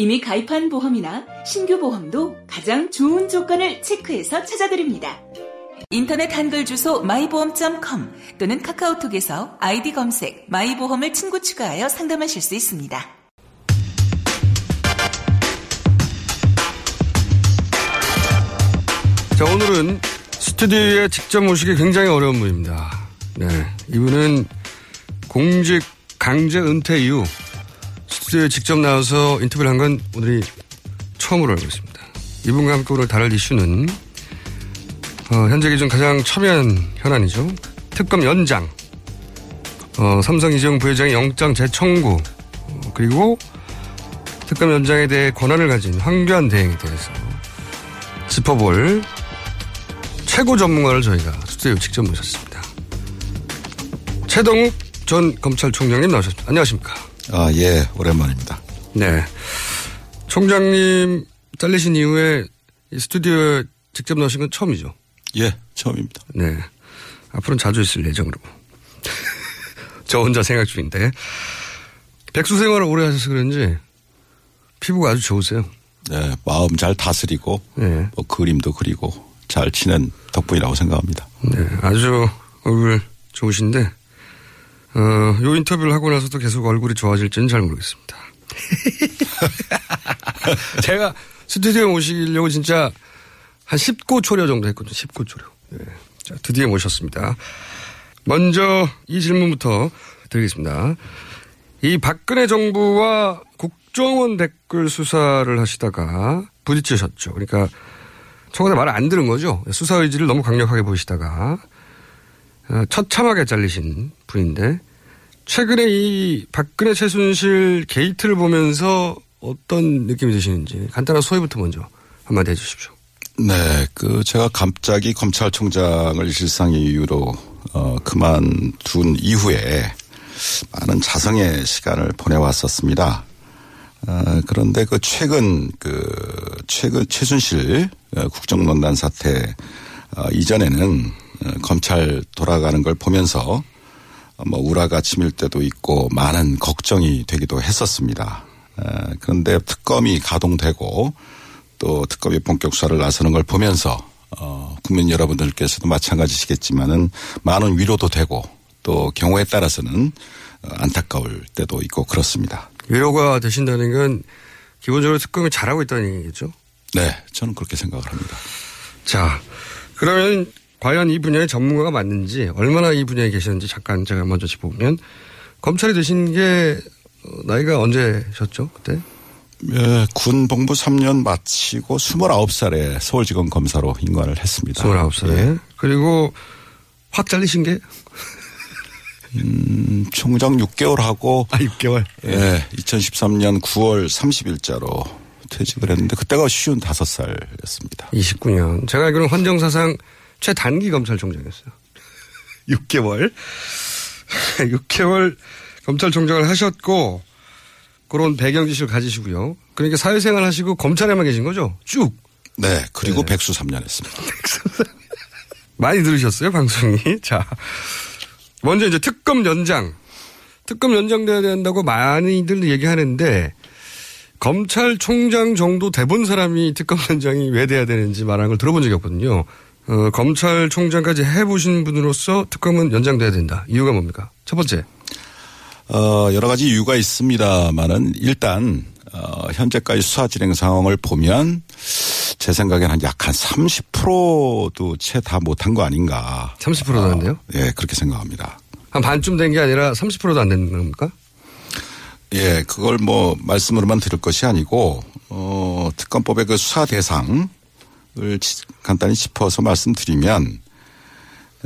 [SPEAKER 9] 이미 가입한 보험이나 신규 보험도 가장 좋은 조건을 체크해서 찾아드립니다. 인터넷 한글 주소 마이보험.com 또는 카카오톡에서 아이디 검색 마이보험을 친구 추가하여 상담하실 수 있습니다.
[SPEAKER 5] 자, 오늘은 스튜디오에 직접 모시기 굉장히 어려운 분입니다. 네. 이분은 공직 강제 은퇴 이후 스튜디오에 직접 나와서 인터뷰를 한 건 오늘이 처음으로 알고 있습니다. 이분과 함께 오늘 다룰 이슈는 어, 현재 기준 가장 첨예한 현안이죠. 특검 연장, 어, 삼성 이재용 부회장의 영장 재청구, 어, 그리고 특검 연장에 대해 권한을 가진 황교안 대행에 대해서 짚어볼 최고 전문가를 저희가 스튜디오에 직접 모셨습니다. 최동욱 전 검찰총장님 나오셨습니다. 안녕하십니까.
[SPEAKER 10] 아, 예, 오랜만입니다.
[SPEAKER 5] 네. 총장님 잘리신 이후에 이 스튜디오에 직접 나오신 건 처음이죠?
[SPEAKER 10] 예, 처음입니다.
[SPEAKER 5] 네. 앞으로는 자주 있을 예정으로. 저 혼자 생각 중인데. 백수 생활을 오래 하셔서 그런지 피부가 아주 좋으세요.
[SPEAKER 10] 네, 마음 잘 다스리고,
[SPEAKER 5] 네.
[SPEAKER 10] 뭐 그림도 그리고 잘 치는 덕분이라고 생각합니다.
[SPEAKER 5] 네, 아주 얼굴 좋으신데, 어, 요 인터뷰를 하고 나서도 계속 얼굴이 좋아질지는 잘 모르겠습니다. 제가 스튜디오에 모시려고 진짜 한 10고 초려 정도 했거든요. 10고 초려. 네. 자, 드디어 모셨습니다. 먼저 이 질문부터 드리겠습니다. 이 박근혜 정부와 국정원 댓글 수사를 하시다가 부딪히셨죠. 그러니까 청와대 말을 안 들은 거죠. 수사 의지를 너무 강력하게 보이시다가 어, 처참하게 잘리신 분인데 최근에 이 박근혜 최순실 게이트를 보면서 어떤 느낌이 드시는지 간단한 소회부터 먼저 한마디 해주십시오.
[SPEAKER 10] 네, 그 제가 갑자기 검찰총장을 일상의 이유로 어, 그만둔 이후에 많은 자성의 시간을 보내왔었습니다. 어, 그런데 그 최근 그 최근 최순실 어, 국정농단 사태 어, 이전에는 어, 검찰 돌아가는 걸 보면서 어, 뭐 우라가 치밀 때도 있고 많은 걱정이 되기도 했었습니다. 어, 그런데 특검이 가동되고 또 특검이 본격 수사를 나서는 걸 보면서 어, 국민 여러분들께서도 마찬가지시겠지만은 많은 위로도 되고 또 경우에 따라서는 어, 안타까울 때도 있고 그렇습니다.
[SPEAKER 5] 위로가 되신다는 건 기본적으로 특검이 잘하고 있다는 얘기겠죠?
[SPEAKER 10] 네, 저는 그렇게 생각을 합니다.
[SPEAKER 5] 자, 그러면 과연 이 분야의 전문가가 맞는지 얼마나 이 분야에 계셨는지 잠깐 제가 먼저 짚어보면 검찰이 되신 게 어, 나이가 언제셨죠? 그때?
[SPEAKER 10] 예, 군 복무 3년 마치고 29살에 서울지검 검사로 임관을 했습니다.
[SPEAKER 5] 29살에.
[SPEAKER 10] 예.
[SPEAKER 5] 그리고 확 잘리신 게?
[SPEAKER 10] 음, 총장 6개월 하고.
[SPEAKER 5] 아, 6개월?
[SPEAKER 10] 예, 2013년 9월 30일자로 퇴직을 했는데 그때가 쉬운 5살이었습니다.
[SPEAKER 5] 29년. 제가 알기로는 헌정사상 최단기 검찰총장이었어요. 6개월. 6개월 검찰총장을 하셨고, 그런 배경 지식을 가지시고요. 그러니까 사회생활 하시고 검찰에만 계신 거죠? 쭉.
[SPEAKER 10] 네, 그리고 백수 3년 했습니다.
[SPEAKER 5] 많이 들으셨어요, 방송이? 자. 먼저 이제 특검 연장. 특검 연장돼야 된다고 많이들 얘기하는데, 검찰총장 정도 돼본 사람이 특검 연장이 왜 돼야 되는지 말하는 걸 들어본 적이 없거든요. 어, 검찰총장까지 해보신 분으로서 특검은 연장돼야 된다. 이유가 뭡니까? 첫 번째.
[SPEAKER 10] 어, 여러 가지 이유가 있습니다만은 일단 어, 현재까지 수사 진행 상황을 보면 제 생각에는 약한 30%도 채 다 못한 거 아닌가.
[SPEAKER 5] 30%도 안 돼요?
[SPEAKER 10] 예, 그렇게 생각합니다.
[SPEAKER 5] 한 반쯤 된 게 아니라 30%도 안 되는 겁니까?
[SPEAKER 10] 예, 그걸 뭐 말씀으로만 들을 것이 아니고 어, 특검법의 그 수사 대상을 간단히 짚어서 말씀드리면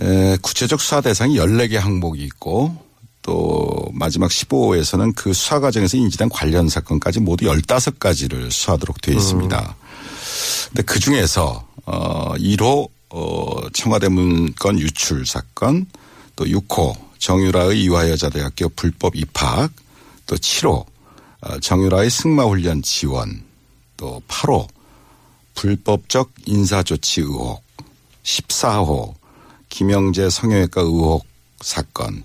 [SPEAKER 10] 에, 구체적 수사 대상이 14개 항목이 있고 또 마지막 15호에서는 그 수사 과정에서 인지된 관련 사건까지 모두 15가지를 수사하도록 되어 있습니다. 근데 그 중에서 어 1호 어 청와대 문건 유출 사건 또 6호 정유라의 이화여자대학교 불법 입학 또 7호 어, 정유라의 승마 훈련 지원 또 8호 불법적 인사조치 의혹 14호 김영재 성형외과 의혹 사건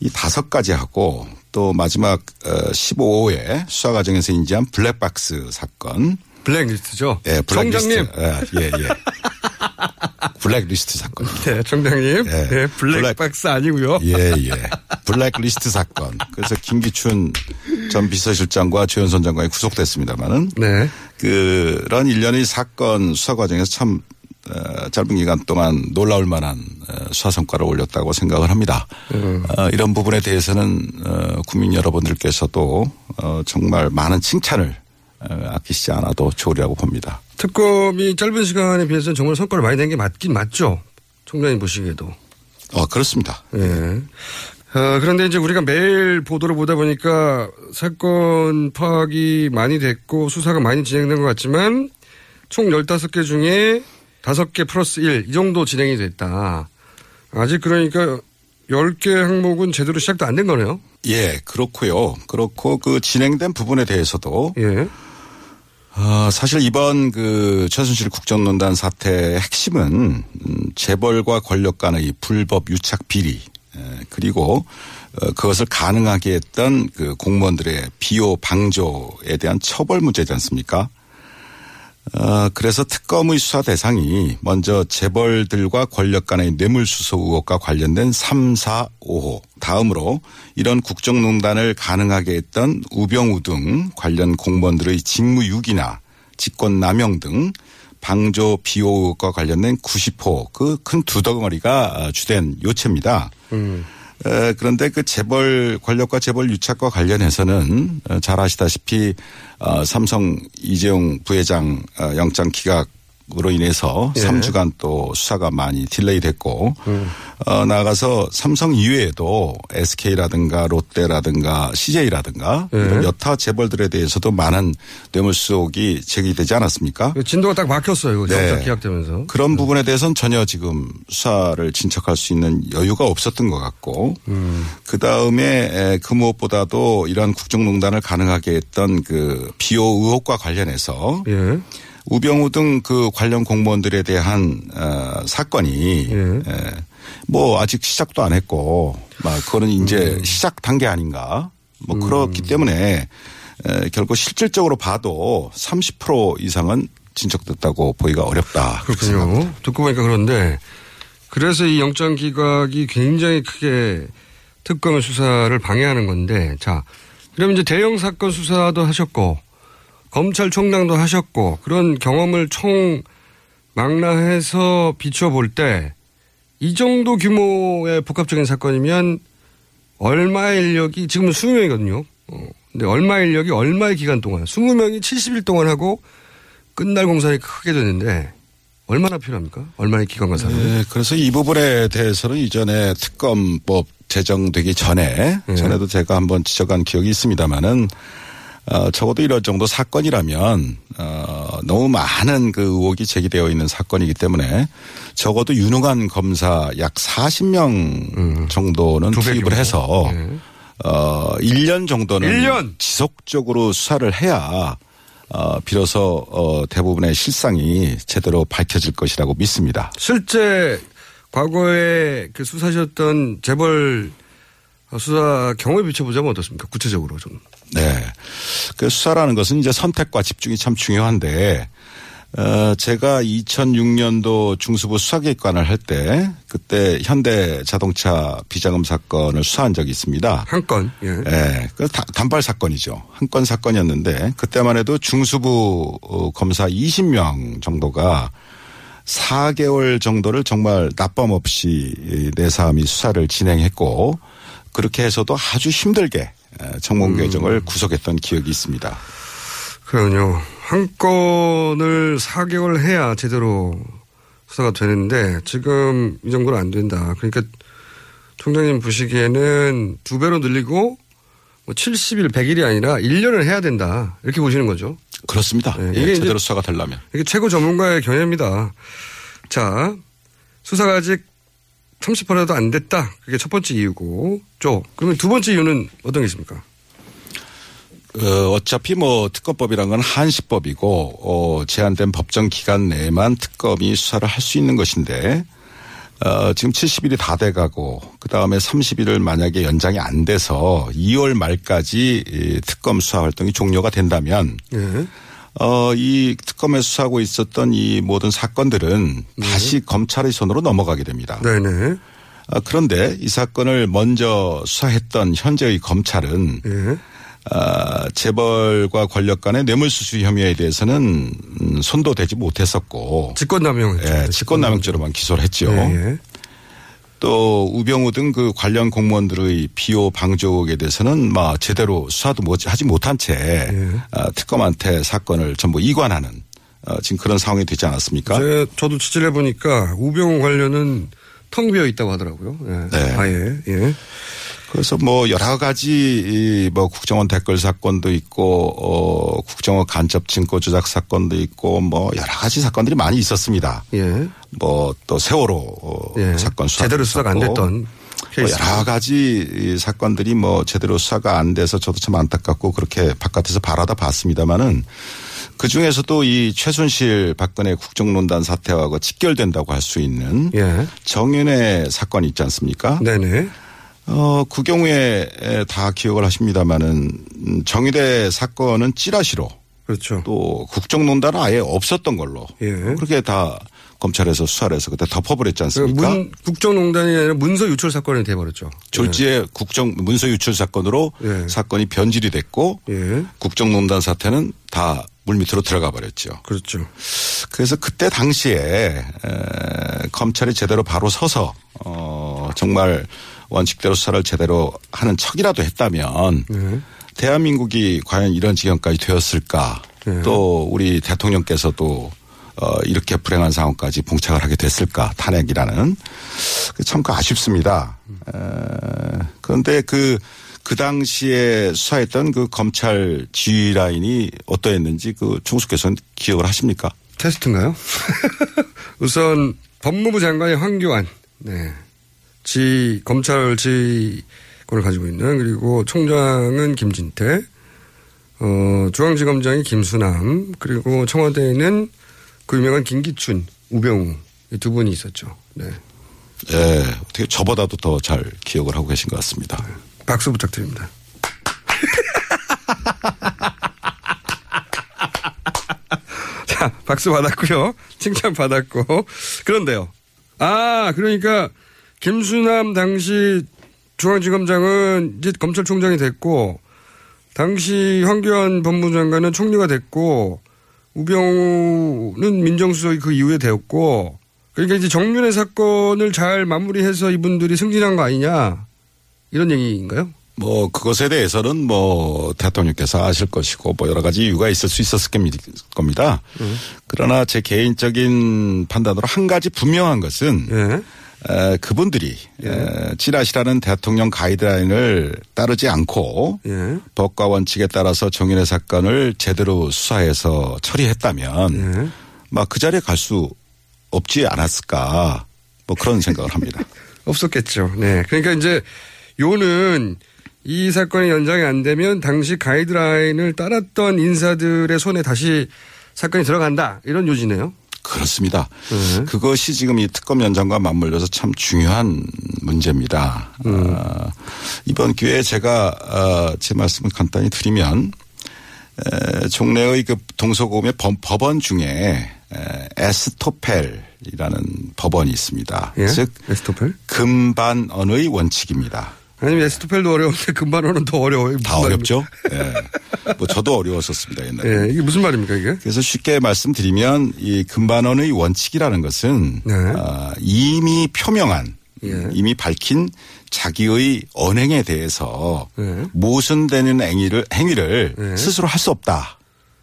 [SPEAKER 10] 이 다섯 가지 하고 또 마지막 15호에 수사 과정에서 인지한 블랙박스 사건
[SPEAKER 5] 블랙리스트죠.
[SPEAKER 10] 예, 블랙리스트.
[SPEAKER 5] 청장님.
[SPEAKER 10] 예, 예. 예. 블랙리스트 사건.
[SPEAKER 5] 네, 청장님.
[SPEAKER 10] 예.
[SPEAKER 5] 네, 블랙박스 아니고요.
[SPEAKER 10] 예, 예. 블랙리스트 사건. 그래서 김기춘 전 비서실장과 조현선 장관이 구속됐습니다만은
[SPEAKER 5] 네.
[SPEAKER 10] 그런 일련의 사건 수사 과정에서 참 어, 짧은 기간 동안 놀라울 만한 어, 수사 성과를 올렸다고 생각을 합니다.
[SPEAKER 5] 음.
[SPEAKER 10] 어, 이런 부분에 대해서는 어, 국민 여러분들께서도 어, 정말 많은 칭찬을 어, 아끼시지 않아도 좋으리라고 봅니다.
[SPEAKER 5] 특검이 짧은 시간에 비해서는 정말 성과를 많이 낸 게 맞긴 맞죠. 총장님 보시기에도.
[SPEAKER 10] 어, 그렇습니다.
[SPEAKER 5] 예. 어, 그런데 이제 우리가 매일 보도를 보다 보니까 사건 파악이 많이 됐고 수사가 많이 진행된 것 같지만 총 15개 중에 5개 플러스 1, 이 정도 진행이 됐다. 아직 그러니까 10개 항목은 제대로 시작도 안 된 거네요.
[SPEAKER 10] 예, 그렇고요. 그렇고 그 진행된 부분에 대해서도
[SPEAKER 5] 예.
[SPEAKER 10] 어, 사실 이번 그 최순실 국정농단 사태의 핵심은 음, 재벌과 권력 간의 불법 유착 비리 에, 그리고 어, 그것을 가능하게 했던 그 공무원들의 비호 방조에 대한 처벌 문제지 않습니까? 어, 그래서 특검의 수사 대상이 먼저 재벌들과 권력 간의 뇌물수수 의혹과 관련된 3, 4, 5호. 다음으로 이런 국정농단을 가능하게 했던 우병우 등 관련 공무원들의 직무유기나 직권남용 등 방조 비호 의혹과 관련된 90호 그 큰 두 덩어리가 주된 요체입니다. 에, 그런데 그 재벌 권력과 재벌 유착과 관련해서는 어, 잘 아시다시피 어, 삼성 이재용 부회장 어, 영장 기각으로 인해서
[SPEAKER 5] 예.
[SPEAKER 10] 3주간 또 수사가 많이 delay 됐고 어, 나아가서 삼성 이외에도 SK라든가 롯데라든가 CJ라든가
[SPEAKER 5] 예.
[SPEAKER 10] 이런 여타 재벌들에 대해서도 많은 뇌물수 의혹이 제기되지 않았습니까?
[SPEAKER 5] 진도가 딱 막혔어요.
[SPEAKER 10] 네.
[SPEAKER 5] 기각되면서.
[SPEAKER 10] 그런 부분에 대해서는 전혀 지금 수사를 진척할 수 있는 여유가 없었던 것 같고 그 다음에 그 무엇보다도 이러한 국정농단을 가능하게 했던 그 비호 의혹과 관련해서
[SPEAKER 5] 예.
[SPEAKER 10] 우병우 등 그 관련 공무원들에 대한 어, 사건이
[SPEAKER 5] 예.
[SPEAKER 10] 에, 뭐 아직 시작도 안 했고 막 그거는 이제
[SPEAKER 5] 음.
[SPEAKER 10] 시작 단계 아닌가 뭐 그렇기 때문에 에, 결국 실질적으로 봐도 30% 이상은 진척됐다고 보기가 어렵다.
[SPEAKER 5] 그렇군요. 듣고 보니까 그런데 그래서 이 영장 기각이 굉장히 크게 특검의 수사를 방해하는 건데 자 그럼 이제 대형 사건 수사도 하셨고 검찰총장도 하셨고 그런 경험을 총 망라해서 비춰볼 때 이 정도 규모의 복합적인 사건이면 얼마의 인력이 지금은 20명이거든요. 어, 근데 얼마의 인력이 얼마의 기간 동안 20명이 70일 동안 하고 끝날 공산이 크게 되는데 얼마나 필요합니까? 얼마의 기간과 사람?
[SPEAKER 10] 네, 그래서 이 부분에 대해서는 이전에 특검법 제정되기 전에
[SPEAKER 5] 네.
[SPEAKER 10] 전에도 제가 한번 지적한 기억이 있습니다만은 어, 적어도 이런 정도 사건이라면 어, 너무 많은 그 의혹이 제기되어 있는 사건이기 때문에 적어도 유능한 검사 약 40명 정도는
[SPEAKER 5] 두배
[SPEAKER 10] 투입을. 해서
[SPEAKER 5] 네.
[SPEAKER 10] 어, 1년 정도는
[SPEAKER 5] 일 년?
[SPEAKER 10] 지속적으로 수사를 해야 어, 비로소 어, 대부분의 실상이 제대로 밝혀질 것이라고 믿습니다.
[SPEAKER 5] 실제 과거에 그 수사하셨던 재벌 수사 경험에 비춰보자면 어떻습니까? 구체적으로 좀.
[SPEAKER 10] 네. 그 수사라는 것은 이제 선택과 집중이 참 중요한데, 어, 제가 2006년도 중수부 수사기획관을 할 때, 그때 현대 자동차 비자금 사건을 수사한 적이 있습니다.
[SPEAKER 5] 한 건, 예.
[SPEAKER 10] 네. 그 다- 단발 사건이죠. 한 건 사건이었는데, 그때만 해도 중수부 어, 검사 20명 정도가 4개월 정도를 정말 낮밤 없이 이 내사함이 수사를 진행했고, 그렇게 해서도 아주 힘들게 에, 청문 개정을 구속했던 기억이 있습니다.
[SPEAKER 5] 그러군요. 한 건을 4개월 해야 제대로 수사가 되는데 지금 이 정도는 안 된다. 그러니까 총장님 보시기에는 두 배로 늘리고 뭐 70일, 100일이 아니라 1년을 해야 된다. 이렇게 보시는 거죠.
[SPEAKER 10] 그렇습니다.
[SPEAKER 5] 네,
[SPEAKER 10] 예,
[SPEAKER 5] 이게
[SPEAKER 10] 제대로 수사가 되려면.
[SPEAKER 5] 이게 최고 전문가의 견해입니다. 자, 수사가 아직 30%도 안 됐다. 그게 첫 번째 이유고. 쪽. 그러면 두 번째 이유는 어떤 게 있습니까?
[SPEAKER 10] 어, 어차피 뭐 특검법이란 건 한시법이고 어, 제한된 법정 기간 내에만 특검이 수사를 할 수 있는 것인데 어, 지금 70일이 다 돼가고 그 다음에 30일을 만약에 연장이 안 돼서 2월 말까지 이 특검 수사 활동이 종료가 된다면
[SPEAKER 5] 예.
[SPEAKER 10] 어, 이 특검에 수사하고 있었던 이 모든 사건들은 다시 검찰의 손으로 넘어가게 됩니다.
[SPEAKER 5] 네네.
[SPEAKER 10] 아, 그런데 이 사건을 먼저 수사했던 현재의 검찰은
[SPEAKER 5] 예.
[SPEAKER 10] 아, 재벌과 권력 간의 뇌물수수 혐의에 대해서는 음, 손도 대지 못했었고
[SPEAKER 5] 직권남용
[SPEAKER 10] 예, 직권남용죄로만 기소를 했죠.
[SPEAKER 5] 예,
[SPEAKER 10] 또 우병우 등 그 관련 공무원들의 비호 방조에 대해서는 막 제대로 수사도 못- 하지 못한 채
[SPEAKER 5] 예.
[SPEAKER 10] 아, 특검한테 사건을 전부 이관하는 어, 지금 그런 상황이 되지 않았습니까?
[SPEAKER 5] 제가 저도 취재를 해보니까 우병우 관련은 텅 비어 있다고 하더라고요. 예.
[SPEAKER 10] 네.
[SPEAKER 5] 아예. 예.
[SPEAKER 10] 그래서 뭐 여러 가지 이뭐 국정원 댓글 사건도 있고 어 국정원 간접 증거 조작 사건도 있고 뭐 여러 가지 사건들이 많이 있었습니다.
[SPEAKER 5] 예.
[SPEAKER 10] 뭐 또 세월호 어,
[SPEAKER 5] 예.
[SPEAKER 10] 사건 수사
[SPEAKER 5] 제대로 수사가 안 됐던
[SPEAKER 10] 뭐. 여러 가지 이 사건들이 뭐 제대로 수사가 안 돼서 저도 참 안타깝고 그렇게 바깥에서 바라다 봤습니다마는 그 중에서도 이 최순실 박근혜 국정농단 사태하고 직결된다고 할 수 있는
[SPEAKER 5] 예.
[SPEAKER 10] 정윤회 사건이 있지 않습니까?
[SPEAKER 5] 네네.
[SPEAKER 10] 어, 그 경우에 에, 다 기억을 하십니다마는 음, 정의대 사건은 찌라시로
[SPEAKER 5] 그렇죠.
[SPEAKER 10] 또 국정농단은 아예 없었던 걸로
[SPEAKER 5] 예.
[SPEAKER 10] 그렇게 다 검찰에서 수사를 해서 그때 덮어버렸지 않습니까?
[SPEAKER 5] 문, 국정농단이 아니라 문서 유출 사건이 돼버렸죠.
[SPEAKER 10] 졸지에 국정 문서 유출 사건으로
[SPEAKER 5] 예.
[SPEAKER 10] 사건이 변질이 됐고
[SPEAKER 5] 예.
[SPEAKER 10] 국정농단 사태는 다 물밑으로 들어가 버렸죠.
[SPEAKER 5] 그렇죠.
[SPEAKER 10] 그래서 그때 당시에 에, 검찰이 제대로 바로 서서 어, 정말 원칙대로 수사를 제대로 하는 척이라도 했다면
[SPEAKER 5] 예.
[SPEAKER 10] 대한민국이 과연 이런 지경까지 되었을까?
[SPEAKER 5] 예.
[SPEAKER 10] 또 우리 대통령께서도 어, 이렇게 불행한 상황까지 봉착을 하게 됐을까? 탄핵이라는 참 그 아쉽습니다. 에, 그런데 그, 그 당시에 수사했던 그 검찰 지휘 라인이 어떠했는지 그 총수께서는 기억을 하십니까?
[SPEAKER 5] 테스트인가요? 우선 법무부 장관의 황교안, 네. 지, 검찰 지권을 가지고 있는, 그리고 총장은 김진태, 어, 중앙지검장이 김수남, 그리고 청와대에는 그 유명한 김기춘, 우병우, 이 두 분이 있었죠. 네.
[SPEAKER 10] 예, 어떻게 저보다도 더 잘 기억을 하고 계신 것 같습니다.
[SPEAKER 5] 박수 부탁드립니다. 자, 박수 받았고요. 칭찬 받았고. 그런데요. 아, 그러니까 김수남 당시 중앙지검장은 이제 검찰총장이 됐고 당시 황교안 법무장관은 총리가 됐고 우병우는 민정수석이 그 이후에 되었고 그러니까 이제 정윤회 사건을 잘 마무리해서 이분들이 승진한 거 아니냐 이런 얘기인가요?
[SPEAKER 10] 뭐 그것에 대해서는 뭐 대통령께서 아실 것이고 뭐 여러 가지 이유가 있을 수 있었을 겁니다. 그러나 제 개인적인 판단으로 한 가지 분명한 것은 에, 그분들이 에, 지라시라는 대통령 가이드라인을 따르지 않고 법과 원칙에 따라서 정인의 사건을 제대로 수사해서 처리했다면 막그 자리에 갈 수 없지 않았을까 뭐 그런 생각을 합니다.
[SPEAKER 5] 없었겠죠. 네. 그러니까 이제 요는 이 사건이 연장이 안 되면 당시 가이드라인을 따랐던 인사들의 손에 다시 사건이 들어간다. 이런 요지네요.
[SPEAKER 10] 그렇습니다. 그것이 지금 이 특검 연장과 맞물려서 참 중요한 문제입니다. 어, 이번 기회에 제가 어, 제 말씀을 간단히 드리면 에, 종래의 그 동서고금의 법- 법원 중에 에, 에스토펠이라는 법원이 있습니다.
[SPEAKER 5] 예?
[SPEAKER 10] 즉
[SPEAKER 5] 에스토펠?
[SPEAKER 10] 금반언의 원칙입니다.
[SPEAKER 5] 아니면 에스토펠도 어려운데 금반어는 더 어려워요.
[SPEAKER 10] 다 어렵죠? 예. 뭐 저도 어려웠었습니다, 옛날에.
[SPEAKER 5] 예, 이게 무슨 말입니까, 이게?
[SPEAKER 10] 그래서 쉽게 말씀드리면 이 금반원의 원칙이라는 것은
[SPEAKER 5] 네.
[SPEAKER 10] 아, 이미 표명한
[SPEAKER 5] 예.
[SPEAKER 10] 이미 밝힌 자기의 언행에 대해서
[SPEAKER 5] 네.
[SPEAKER 10] 모순되는 행위를 행위를 스스로 할 수 없다.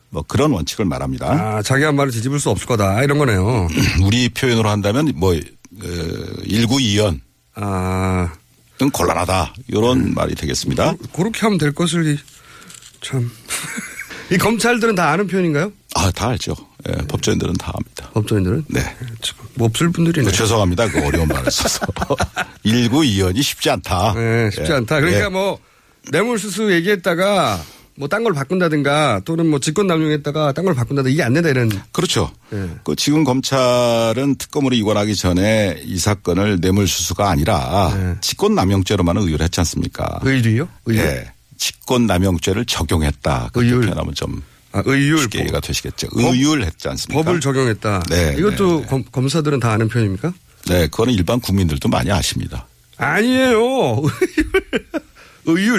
[SPEAKER 10] 뭐 그런 원칙을 말합니다.
[SPEAKER 5] 아, 자기 한 말을 뒤집을 수 없을 거다. 이런 거네요.
[SPEAKER 10] 우리 표현으로 한다면 뭐, 어, 일구이연.
[SPEAKER 5] 아.
[SPEAKER 10] 은 곤란하다. 이런 말이 되겠습니다.
[SPEAKER 5] 그렇게 하면 될 것을, 이- 참. 이 검찰들은 다 아는 표현인가요?
[SPEAKER 10] 아, 다 알죠. 예, 법조인들은 다 압니다.
[SPEAKER 5] 법조인들은?
[SPEAKER 10] 네.
[SPEAKER 5] 뭐 없을 분들이네.
[SPEAKER 10] 그 죄송합니다. 그 어려운 말을 써서. 일구이연이 쉽지 않다.
[SPEAKER 5] 네, 쉽지
[SPEAKER 10] 예.
[SPEAKER 5] 않다. 그러니까
[SPEAKER 10] 예.
[SPEAKER 5] 뭐, 뇌물수수 얘기했다가, 뭐, 딴 걸 바꾼다든가, 또는 뭐, 직권 남용했다가, 딴 걸 바꾼다든가, 이게 안 된다, 이런.
[SPEAKER 10] 그렇죠.
[SPEAKER 5] 예.
[SPEAKER 10] 그 지금 검찰은 특검으로 이관하기 전에 이 사건을 뇌물수수가 아니라 직권 남용죄로만 의율 했지 않습니까?
[SPEAKER 5] 의율이요? 의율?
[SPEAKER 10] 예. 직권 남용죄를 적용했다. 그렇게 표현하면 좀
[SPEAKER 5] 아, 의율.
[SPEAKER 10] 쉽게 이해가 되시겠죠. 의율했지 않습니까?
[SPEAKER 5] 법을 적용했다.
[SPEAKER 10] 네,
[SPEAKER 5] 이것도 검, 검사들은 다 아는 표현입니까?
[SPEAKER 10] 네, 그거는 일반 국민들도 많이 아십니다.
[SPEAKER 5] 아니에요. 의율.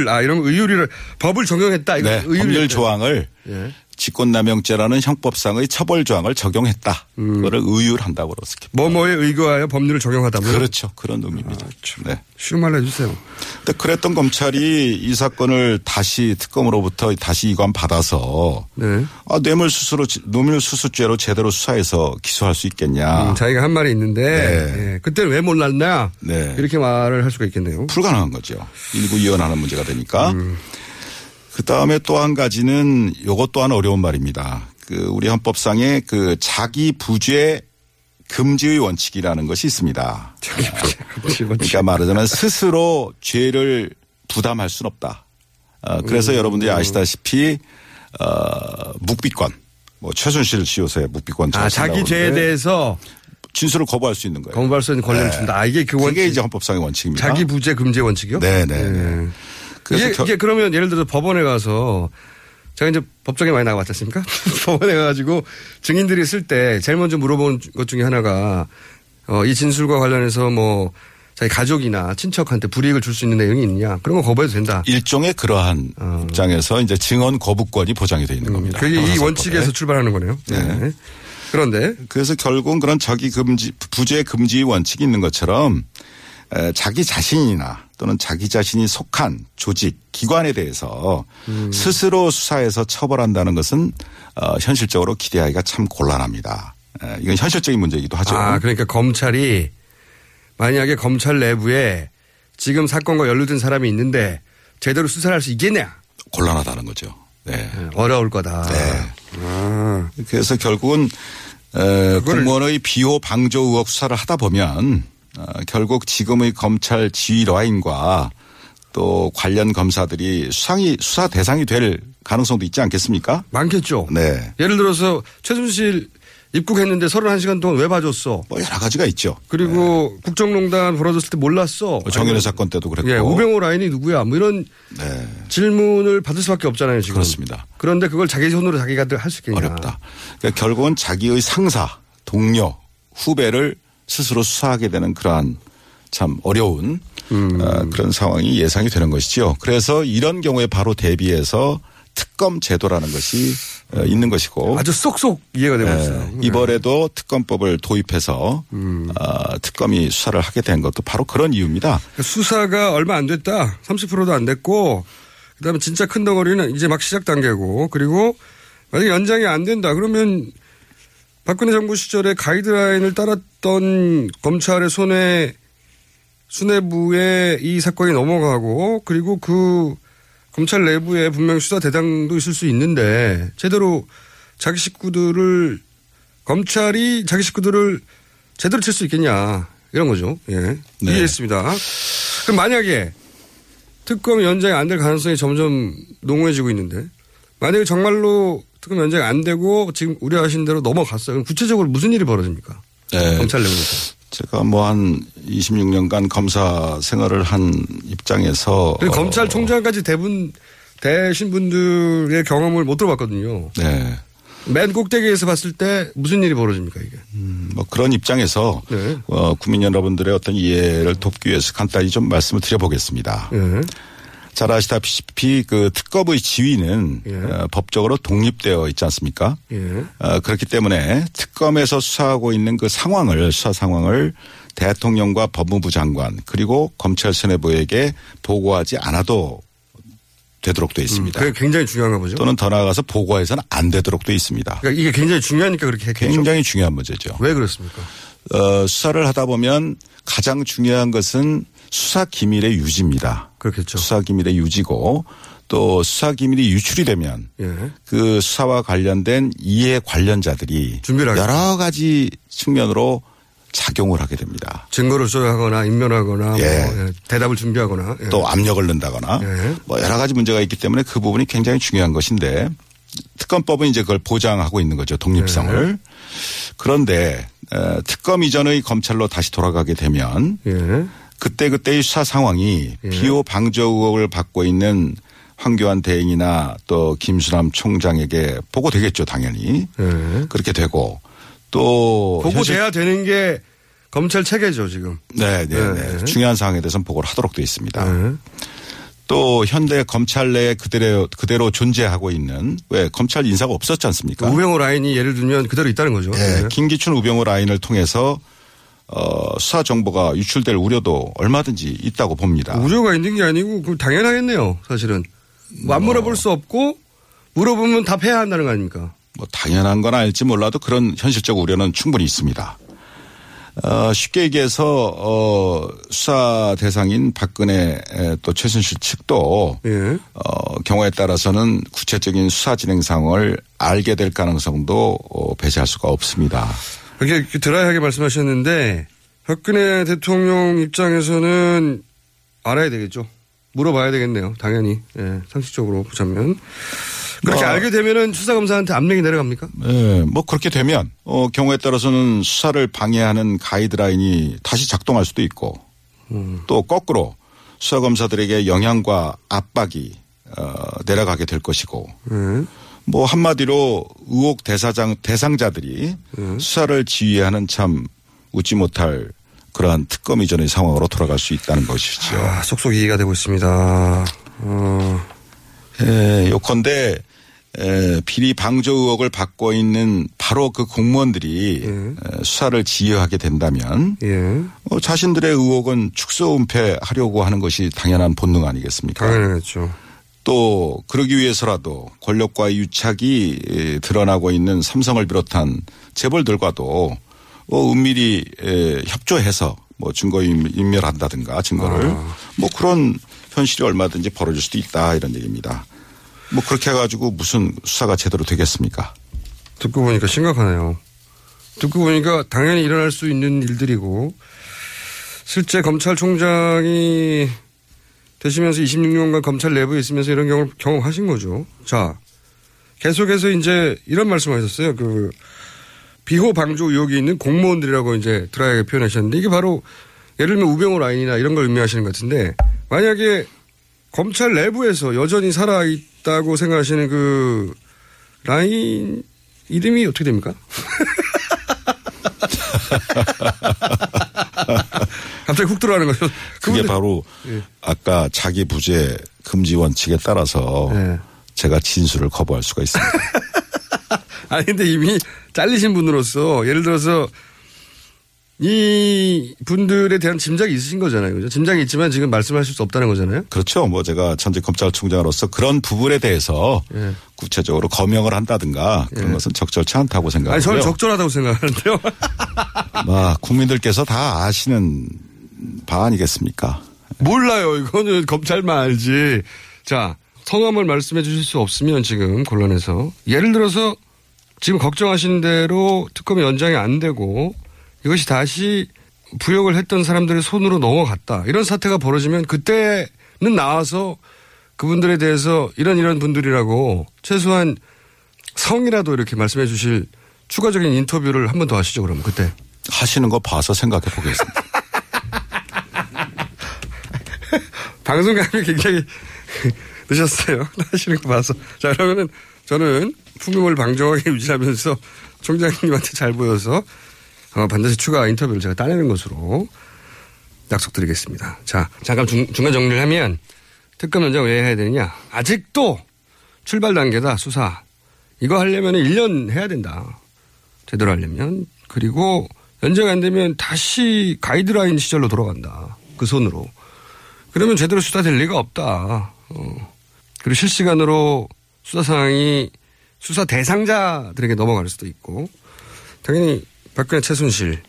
[SPEAKER 5] 아, 이런 거 의율이라 법을 적용했다. 이거
[SPEAKER 10] 네, 법률 조항을
[SPEAKER 5] 예.
[SPEAKER 10] 직권남용죄라는 형법상의 처벌 조항을 적용했다.
[SPEAKER 5] 음.
[SPEAKER 10] 그거를 의율한다고 그렇습니다.
[SPEAKER 5] 뭐뭐에 의거하여 법률을 적용하다면.
[SPEAKER 10] 그렇죠. 그런 의미입니다. 네.
[SPEAKER 5] 쉬운 말로 해주세요.
[SPEAKER 10] 근데 그랬던 검찰이 이 사건을 다시 특검으로부터 다시 이관 받아서
[SPEAKER 5] 네.
[SPEAKER 10] 아, 뇌물수수로 뇌물수수죄로 제대로 수사해서 기소할 수 있겠냐?
[SPEAKER 5] 음, 자기가 한 말이 있는데, 예. 그때는 왜 몰랐냐?
[SPEAKER 10] 네.
[SPEAKER 5] 이렇게 말을 할 수가 있겠네요.
[SPEAKER 10] 불가능한 거죠. 일부 이혼하는 문제가 되니까.
[SPEAKER 5] 음.
[SPEAKER 10] 그 다음에 또 한 가지는 요것 또한 어려운 말입니다. 그 우리 헌법상에 그 자기 부죄 금지의 원칙이라는 것이 있습니다. 그러니까 말하자면 스스로 죄를 부담할 수는 없다. 어, 그래서
[SPEAKER 5] 음.
[SPEAKER 10] 여러분들이 아시다시피 어, 묵비권, 뭐 최순실 씨 요새 묵비권
[SPEAKER 5] 아,
[SPEAKER 10] 잘
[SPEAKER 5] 자기 죄에 대해서
[SPEAKER 10] 진술을 거부할 수 있는 거예요.
[SPEAKER 5] 거부할 수 있는 권리를
[SPEAKER 10] 네.
[SPEAKER 5] 준다. 아, 이게 그 원칙.
[SPEAKER 10] 그게 이제 헌법상의 원칙입니다.
[SPEAKER 5] 자기 부재 금지 원칙이요?
[SPEAKER 10] 네네.
[SPEAKER 5] 네.
[SPEAKER 10] 그래서
[SPEAKER 5] 이게,
[SPEAKER 10] 겨-
[SPEAKER 5] 이게 그러면 예를 들어서 법원에 가서 제가 이제 법정에 많이 나가봤지 않습니까? 법원에 가가지고 증인들이 있을 때 제일 먼저 물어보는 것 중에 하나가 어, 이 진술과 관련해서 뭐 자기 가족이나 친척한테 불이익을 줄 수 있는 내용이 있느냐 그런 거 거부해도 된다.
[SPEAKER 10] 일종의 그러한 입장에서 이제 증언 거부권이 보장이 되어 있는 겁니다.
[SPEAKER 5] 어. 그게 이. 원칙에서 출발하는 거네요. 네. 그런데
[SPEAKER 10] 그래서 결국은 그런 자기 금지 부재 금지 원칙이 있는 것처럼 에, 자기 자신이나 또는 자기 자신이 속한 조직 기관에 대해서
[SPEAKER 5] 음.
[SPEAKER 10] 스스로 수사해서 처벌한다는 것은 어, 현실적으로 기대하기가 참 곤란합니다. 에, 이건 현실적인 문제이기도 하죠.
[SPEAKER 5] 아 그러니까 검찰이 만약에 검찰 내부에 지금 사건과 연루된 사람이 있는데 제대로 수사를 할 수 있겠냐?
[SPEAKER 10] 곤란하다는 거죠. 네.
[SPEAKER 5] 어려울 거다. 아.
[SPEAKER 10] 그래서 결국은 에, 공무원의 비호 방조 의혹 수사를 하다 보면 어, 결국 지금의 검찰 지휘 라인과 또 관련 검사들이 수상이 수사 대상이 될 가능성도 있지 않겠습니까?
[SPEAKER 5] 많겠죠.
[SPEAKER 10] 네.
[SPEAKER 5] 예를 들어서 최순실 입국했는데 31시간 동안 왜 봐줬어?
[SPEAKER 10] 뭐 여러 가지가 있죠.
[SPEAKER 5] 그리고 국정농단 벌어졌을 때 몰랐어.
[SPEAKER 10] 뭐
[SPEAKER 5] 아니면
[SPEAKER 10] 사건 때도 그랬고.
[SPEAKER 5] 예, 우병호 라인이 누구야? 뭐 이런
[SPEAKER 10] 네.
[SPEAKER 5] 질문을 받을 수밖에 없잖아요, 지금.
[SPEAKER 10] 그렇습니다.
[SPEAKER 5] 그런데 그걸 자기 손으로 자기가 할 수 있겠냐.
[SPEAKER 10] 어렵다. 그러니까 결국은 자기의 상사, 동료, 후배를 스스로 수사하게 되는 그러한 참 어려운
[SPEAKER 5] 음.
[SPEAKER 10] 어, 그런 상황이 예상이 되는 것이죠. 그래서 이런 경우에 바로 대비해서 특검 제도라는 것이 어, 있는 것이고
[SPEAKER 5] 아주 쏙쏙 이해가 되고
[SPEAKER 10] 예,
[SPEAKER 5] 있어요. 네.
[SPEAKER 10] 이번에도 특검법을 도입해서
[SPEAKER 5] 음.
[SPEAKER 10] 어, 특검이 수사를 하게 된 것도 바로 그런 이유입니다.
[SPEAKER 5] 수사가 얼마 안 됐다. 30%도 안 됐고, 그 다음에 진짜 큰 덩어리는 이제 막 시작 단계고, 그리고 만약에 연장이 안 된다. 그러면 박근혜 정부 시절에 가이드라인을 따랐던 검찰의 손에 수뇌부에 이 사건이 넘어가고, 그리고 그 검찰 내부에 분명 수사 대상도 있을 수 있는데, 제대로 자기 식구들을, 검찰이 자기 식구들을 제대로 칠 수 있겠냐. 이런 거죠. 예.
[SPEAKER 10] 네.
[SPEAKER 5] 이해했습니다. 그럼 만약에 특검 연장이 안 될 가능성이 점점 농후해지고 있는데 만약에 정말로 특검 연장이 안 되고 지금 우려하신 대로 넘어갔어요. 그럼 구체적으로 무슨 일이 벌어집니까?
[SPEAKER 10] 네.
[SPEAKER 5] 검찰 내부에서.
[SPEAKER 10] 제가 뭐 한 26년간 검사 생활을 한 입장에서 어,
[SPEAKER 5] 검찰총장까지 대분 되신 분들의 경험을 못 들어봤거든요.
[SPEAKER 10] 네.
[SPEAKER 5] 맨 꼭대기에서 봤을 때 무슨 일이 벌어집니까 이게?
[SPEAKER 10] 뭐 그런 입장에서
[SPEAKER 5] 네.
[SPEAKER 10] 어, 국민 여러분들의 어떤 이해를 돕기 위해서 간단히 좀 말씀을 드려보겠습니다.
[SPEAKER 5] 네.
[SPEAKER 10] 잘 아시다시피 그 특검의 지위는
[SPEAKER 5] 예.
[SPEAKER 10] 어, 법적으로 독립되어 있지 않습니까?
[SPEAKER 5] 예.
[SPEAKER 10] 어, 그렇기 때문에 특검에서 수사하고 있는 그 상황을 수사 상황을 대통령과 법무부 장관 그리고 검찰 수뇌부에게 보고하지 않아도 되도록 돼 있습니다.
[SPEAKER 5] 그게 굉장히 중요한가 보죠.
[SPEAKER 10] 또는 더 나아가서 보고해서는 안 되도록 돼 있습니다.
[SPEAKER 5] 그러니까 이게 굉장히 중요하니까 그렇게 했겠죠.
[SPEAKER 10] 굉장히 중요한 문제죠.
[SPEAKER 5] 왜 그렇습니까?
[SPEAKER 10] 어, 수사를 하다 보면 가장 중요한 것은 수사 기밀의 유지입니다.
[SPEAKER 5] 그렇겠죠.
[SPEAKER 10] 수사 기밀의 유지고 또 수사 기밀이 유출이 되면
[SPEAKER 5] 예.
[SPEAKER 10] 그 수사와 관련된 이해 관련자들이 여러 가지 측면으로 작용을 하게 됩니다.
[SPEAKER 5] 증거를 소유하거나 인멸하거나
[SPEAKER 10] 예.
[SPEAKER 5] 뭐, 예, 대답을 준비하거나 예.
[SPEAKER 10] 또 압력을 넣는다거나
[SPEAKER 5] 예.
[SPEAKER 10] 뭐 여러 가지 문제가 있기 때문에 그 부분이 굉장히 중요한 것인데 특검법은 이제 그걸 보장하고 있는 거죠 독립성을
[SPEAKER 5] 네.
[SPEAKER 10] 그런데 어, 특검 이전의 검찰로 다시 돌아가게 되면
[SPEAKER 5] 예.
[SPEAKER 10] 그때 그때의 수사 상황이 비호 방조 의혹을 받고 있는 황교안 대행이나 또 김수남 총장에게 보고되겠죠 당연히
[SPEAKER 5] 예.
[SPEAKER 10] 그렇게 되고 또
[SPEAKER 5] 보고돼야 되는 게 검찰 체계죠 지금.
[SPEAKER 10] 네, 네,
[SPEAKER 5] 네.
[SPEAKER 10] 네. 중요한 사항에 대해서는 보고를 하도록 되어 있습니다. 또 현대 검찰 내에 그대로 그대로 존재하고 있는 왜 검찰 인사가 없었지 않습니까?
[SPEAKER 5] 우병우 라인이 예를 들면 그대로 있다는 거죠.
[SPEAKER 10] 네,
[SPEAKER 5] 예.
[SPEAKER 10] 김기춘 우병우 라인을 통해서 어, 수사 정보가 유출될 우려도 얼마든지 있다고 봅니다.
[SPEAKER 5] 우려가 있는 게 아니고 그 당연하겠네요. 사실은 뭐 안 물어볼 수 없고 물어보면 답해야 한다는 거 아닙니까?
[SPEAKER 10] 뭐 당연한 건 알지 몰라도 그런 현실적 우려는 충분히 있습니다. 어, 쉽게 얘기해서 어, 수사 대상인 박근혜 에, 또 최순실 측도
[SPEAKER 5] 예.
[SPEAKER 10] 어, 경우에 따라서는 구체적인 수사 진행 상황을 알게 될 가능성도 어, 배제할 수가 없습니다.
[SPEAKER 5] 이렇게 드라이하게 말씀하셨는데 박근혜 대통령 입장에서는 알아야 되겠죠. 물어봐야 되겠네요. 당연히 예, 상식적으로 보자면 그렇게
[SPEAKER 10] 뭐,
[SPEAKER 5] 알게 되면은 수사검사한테 압력이 내려갑니까?
[SPEAKER 10] 네, 뭐 그렇게 되면 어, 경우에 따라서는 수사를 방해하는 가이드라인이 다시 작동할 수도 있고 또 거꾸로 수사 검사들에게 영향과 압박이 어, 내려가게 될 것이고
[SPEAKER 5] 예.
[SPEAKER 10] 뭐 한마디로 의혹 대사장 대상자들이 수사를 지휘하는 참 웃지 못할 그러한 특검 이전의 상황으로 돌아갈 수 있다는 것이죠.
[SPEAKER 5] 아, 속속 이해가 되고 있습니다. 어.
[SPEAKER 10] 예, 요컨대 에, 비리 방조 의혹을 받고 있는 바로 그 공무원들이 에, 수사를 지휘하게 된다면
[SPEAKER 5] 예.
[SPEAKER 10] 어, 자신들의 의혹은 축소 은폐하려고 하는 것이 당연한 본능 아니겠습니까?
[SPEAKER 5] 당연하죠.
[SPEAKER 10] 또 그러기 위해서라도 권력과의 유착이 에, 드러나고 있는 삼성을 비롯한 재벌들과도 어, 은밀히 에, 협조해서 뭐 증거 인- 인멸한다든가 증거를 뭐 그런 현실이 얼마든지 벌어질 수도 있다 이런 얘기입니다. 뭐 그렇게 해가지고 무슨 수사가 제대로 되겠습니까?
[SPEAKER 5] 듣고 보니까 심각하네요. 듣고 보니까 당연히 일어날 수 있는 일들이고 실제 검찰총장이 되시면서 26년간 검찰 내부에 있으면서 이런 경험을 경험하신 거죠. 자, 계속해서 이제 이런 말씀 하셨어요. 그 비호 방조 의혹이 있는 공무원들이라고 이제 드라이하게 표현하셨는데 이게 바로 예를 들면 우병우 라인이나 이런 걸 의미하시는 것 같은데 만약에 검찰 내부에서 여전히 살아있다고 생각하시는 그 라인 이름이 어떻게 됩니까? 갑자기 훅 들어가는 거죠.
[SPEAKER 10] 그게 바로
[SPEAKER 5] 예.
[SPEAKER 10] 아까 자기 부재 금지 원칙에 따라서
[SPEAKER 5] 네.
[SPEAKER 10] 제가 진술을 거부할 수가 있습니다.
[SPEAKER 5] 아니 근데 이미 잘리신 분으로서 예를 들어서 이 분들에 대한 짐작이 있으신 거잖아요. 그죠? 짐작이 있지만 지금 말씀하실 수 없다는 거잖아요.
[SPEAKER 10] 그렇죠. 뭐 제가 전직 검찰총장으로서 그런 부분에 대해서
[SPEAKER 5] 예.
[SPEAKER 10] 구체적으로 검역을 한다든가 그런 것은 적절치 않다고
[SPEAKER 5] 아니
[SPEAKER 10] 생각하고요.
[SPEAKER 5] 저는 적절하다고 생각하는데요.
[SPEAKER 10] 막 국민들께서 다 아시는 바 아니겠습니까?
[SPEAKER 5] 몰라요. 이거는 검찰만 알지. 자, 성함을 말씀해 주실 수 없으면 지금 곤란해서 예를 들어서 지금 걱정하시는 대로 특검이 연장이 안 되고 이것이 다시 부역을 했던 사람들의 손으로 넘어갔다. 이런 사태가 벌어지면 그때는 나와서 그분들에 대해서 이런 이런 분들이라고 최소한 성이라도 이렇게 말씀해 주실 추가적인 인터뷰를 한 번 더 하시죠. 그럼 그때.
[SPEAKER 10] 하시는 거 봐서 생각해 보겠습니다.
[SPEAKER 5] 방송감이 굉장히 늦었어요. 하시는 거 봐서. 자, 그러면은 저는 풍금을 방정하게 유지하면서 총장님한테 잘 보여서 어, 반드시 추가 인터뷰를 제가 따내는 것으로 약속드리겠습니다. 자, 잠깐 중, 중간 정리를 하면 특검 연장 왜 해야 되느냐. 아직도 출발 단계다, 수사. 이거 하려면 1년 해야 된다. 제대로 하려면. 그리고 연장 안 되면 다시 가이드라인 시절로 돌아간다. 그 손으로. 그러면 제대로 수사될 리가 없다. 어. 그리고 실시간으로 수사 상황이 수사 대상자들에게 넘어갈 수도 있고 당연히 박근혜 최순실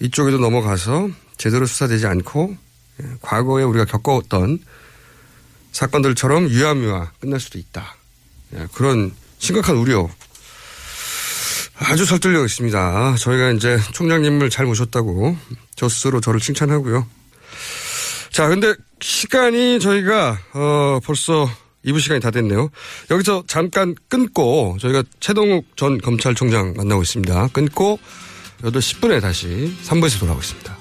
[SPEAKER 5] 이쪽에도 넘어가서 제대로 수사되지 않고 예, 과거에 우리가 겪어왔던 사건들처럼 유야무야 끝날 수도 있다. 예, 그런 심각한 우려 아주 설득력 있습니다. 저희가 이제 총장님을 잘 모셨다고 저 스스로 저를 칭찬하고요. 자, 근데 시간이 저희가 어 벌써 2부 시간이 다 됐네요. 여기서 잠깐 끊고 저희가 최동욱 전 검찰총장 만나고 있습니다. 끊고 8시 10분에 다시 3부에서 돌아오겠습니다.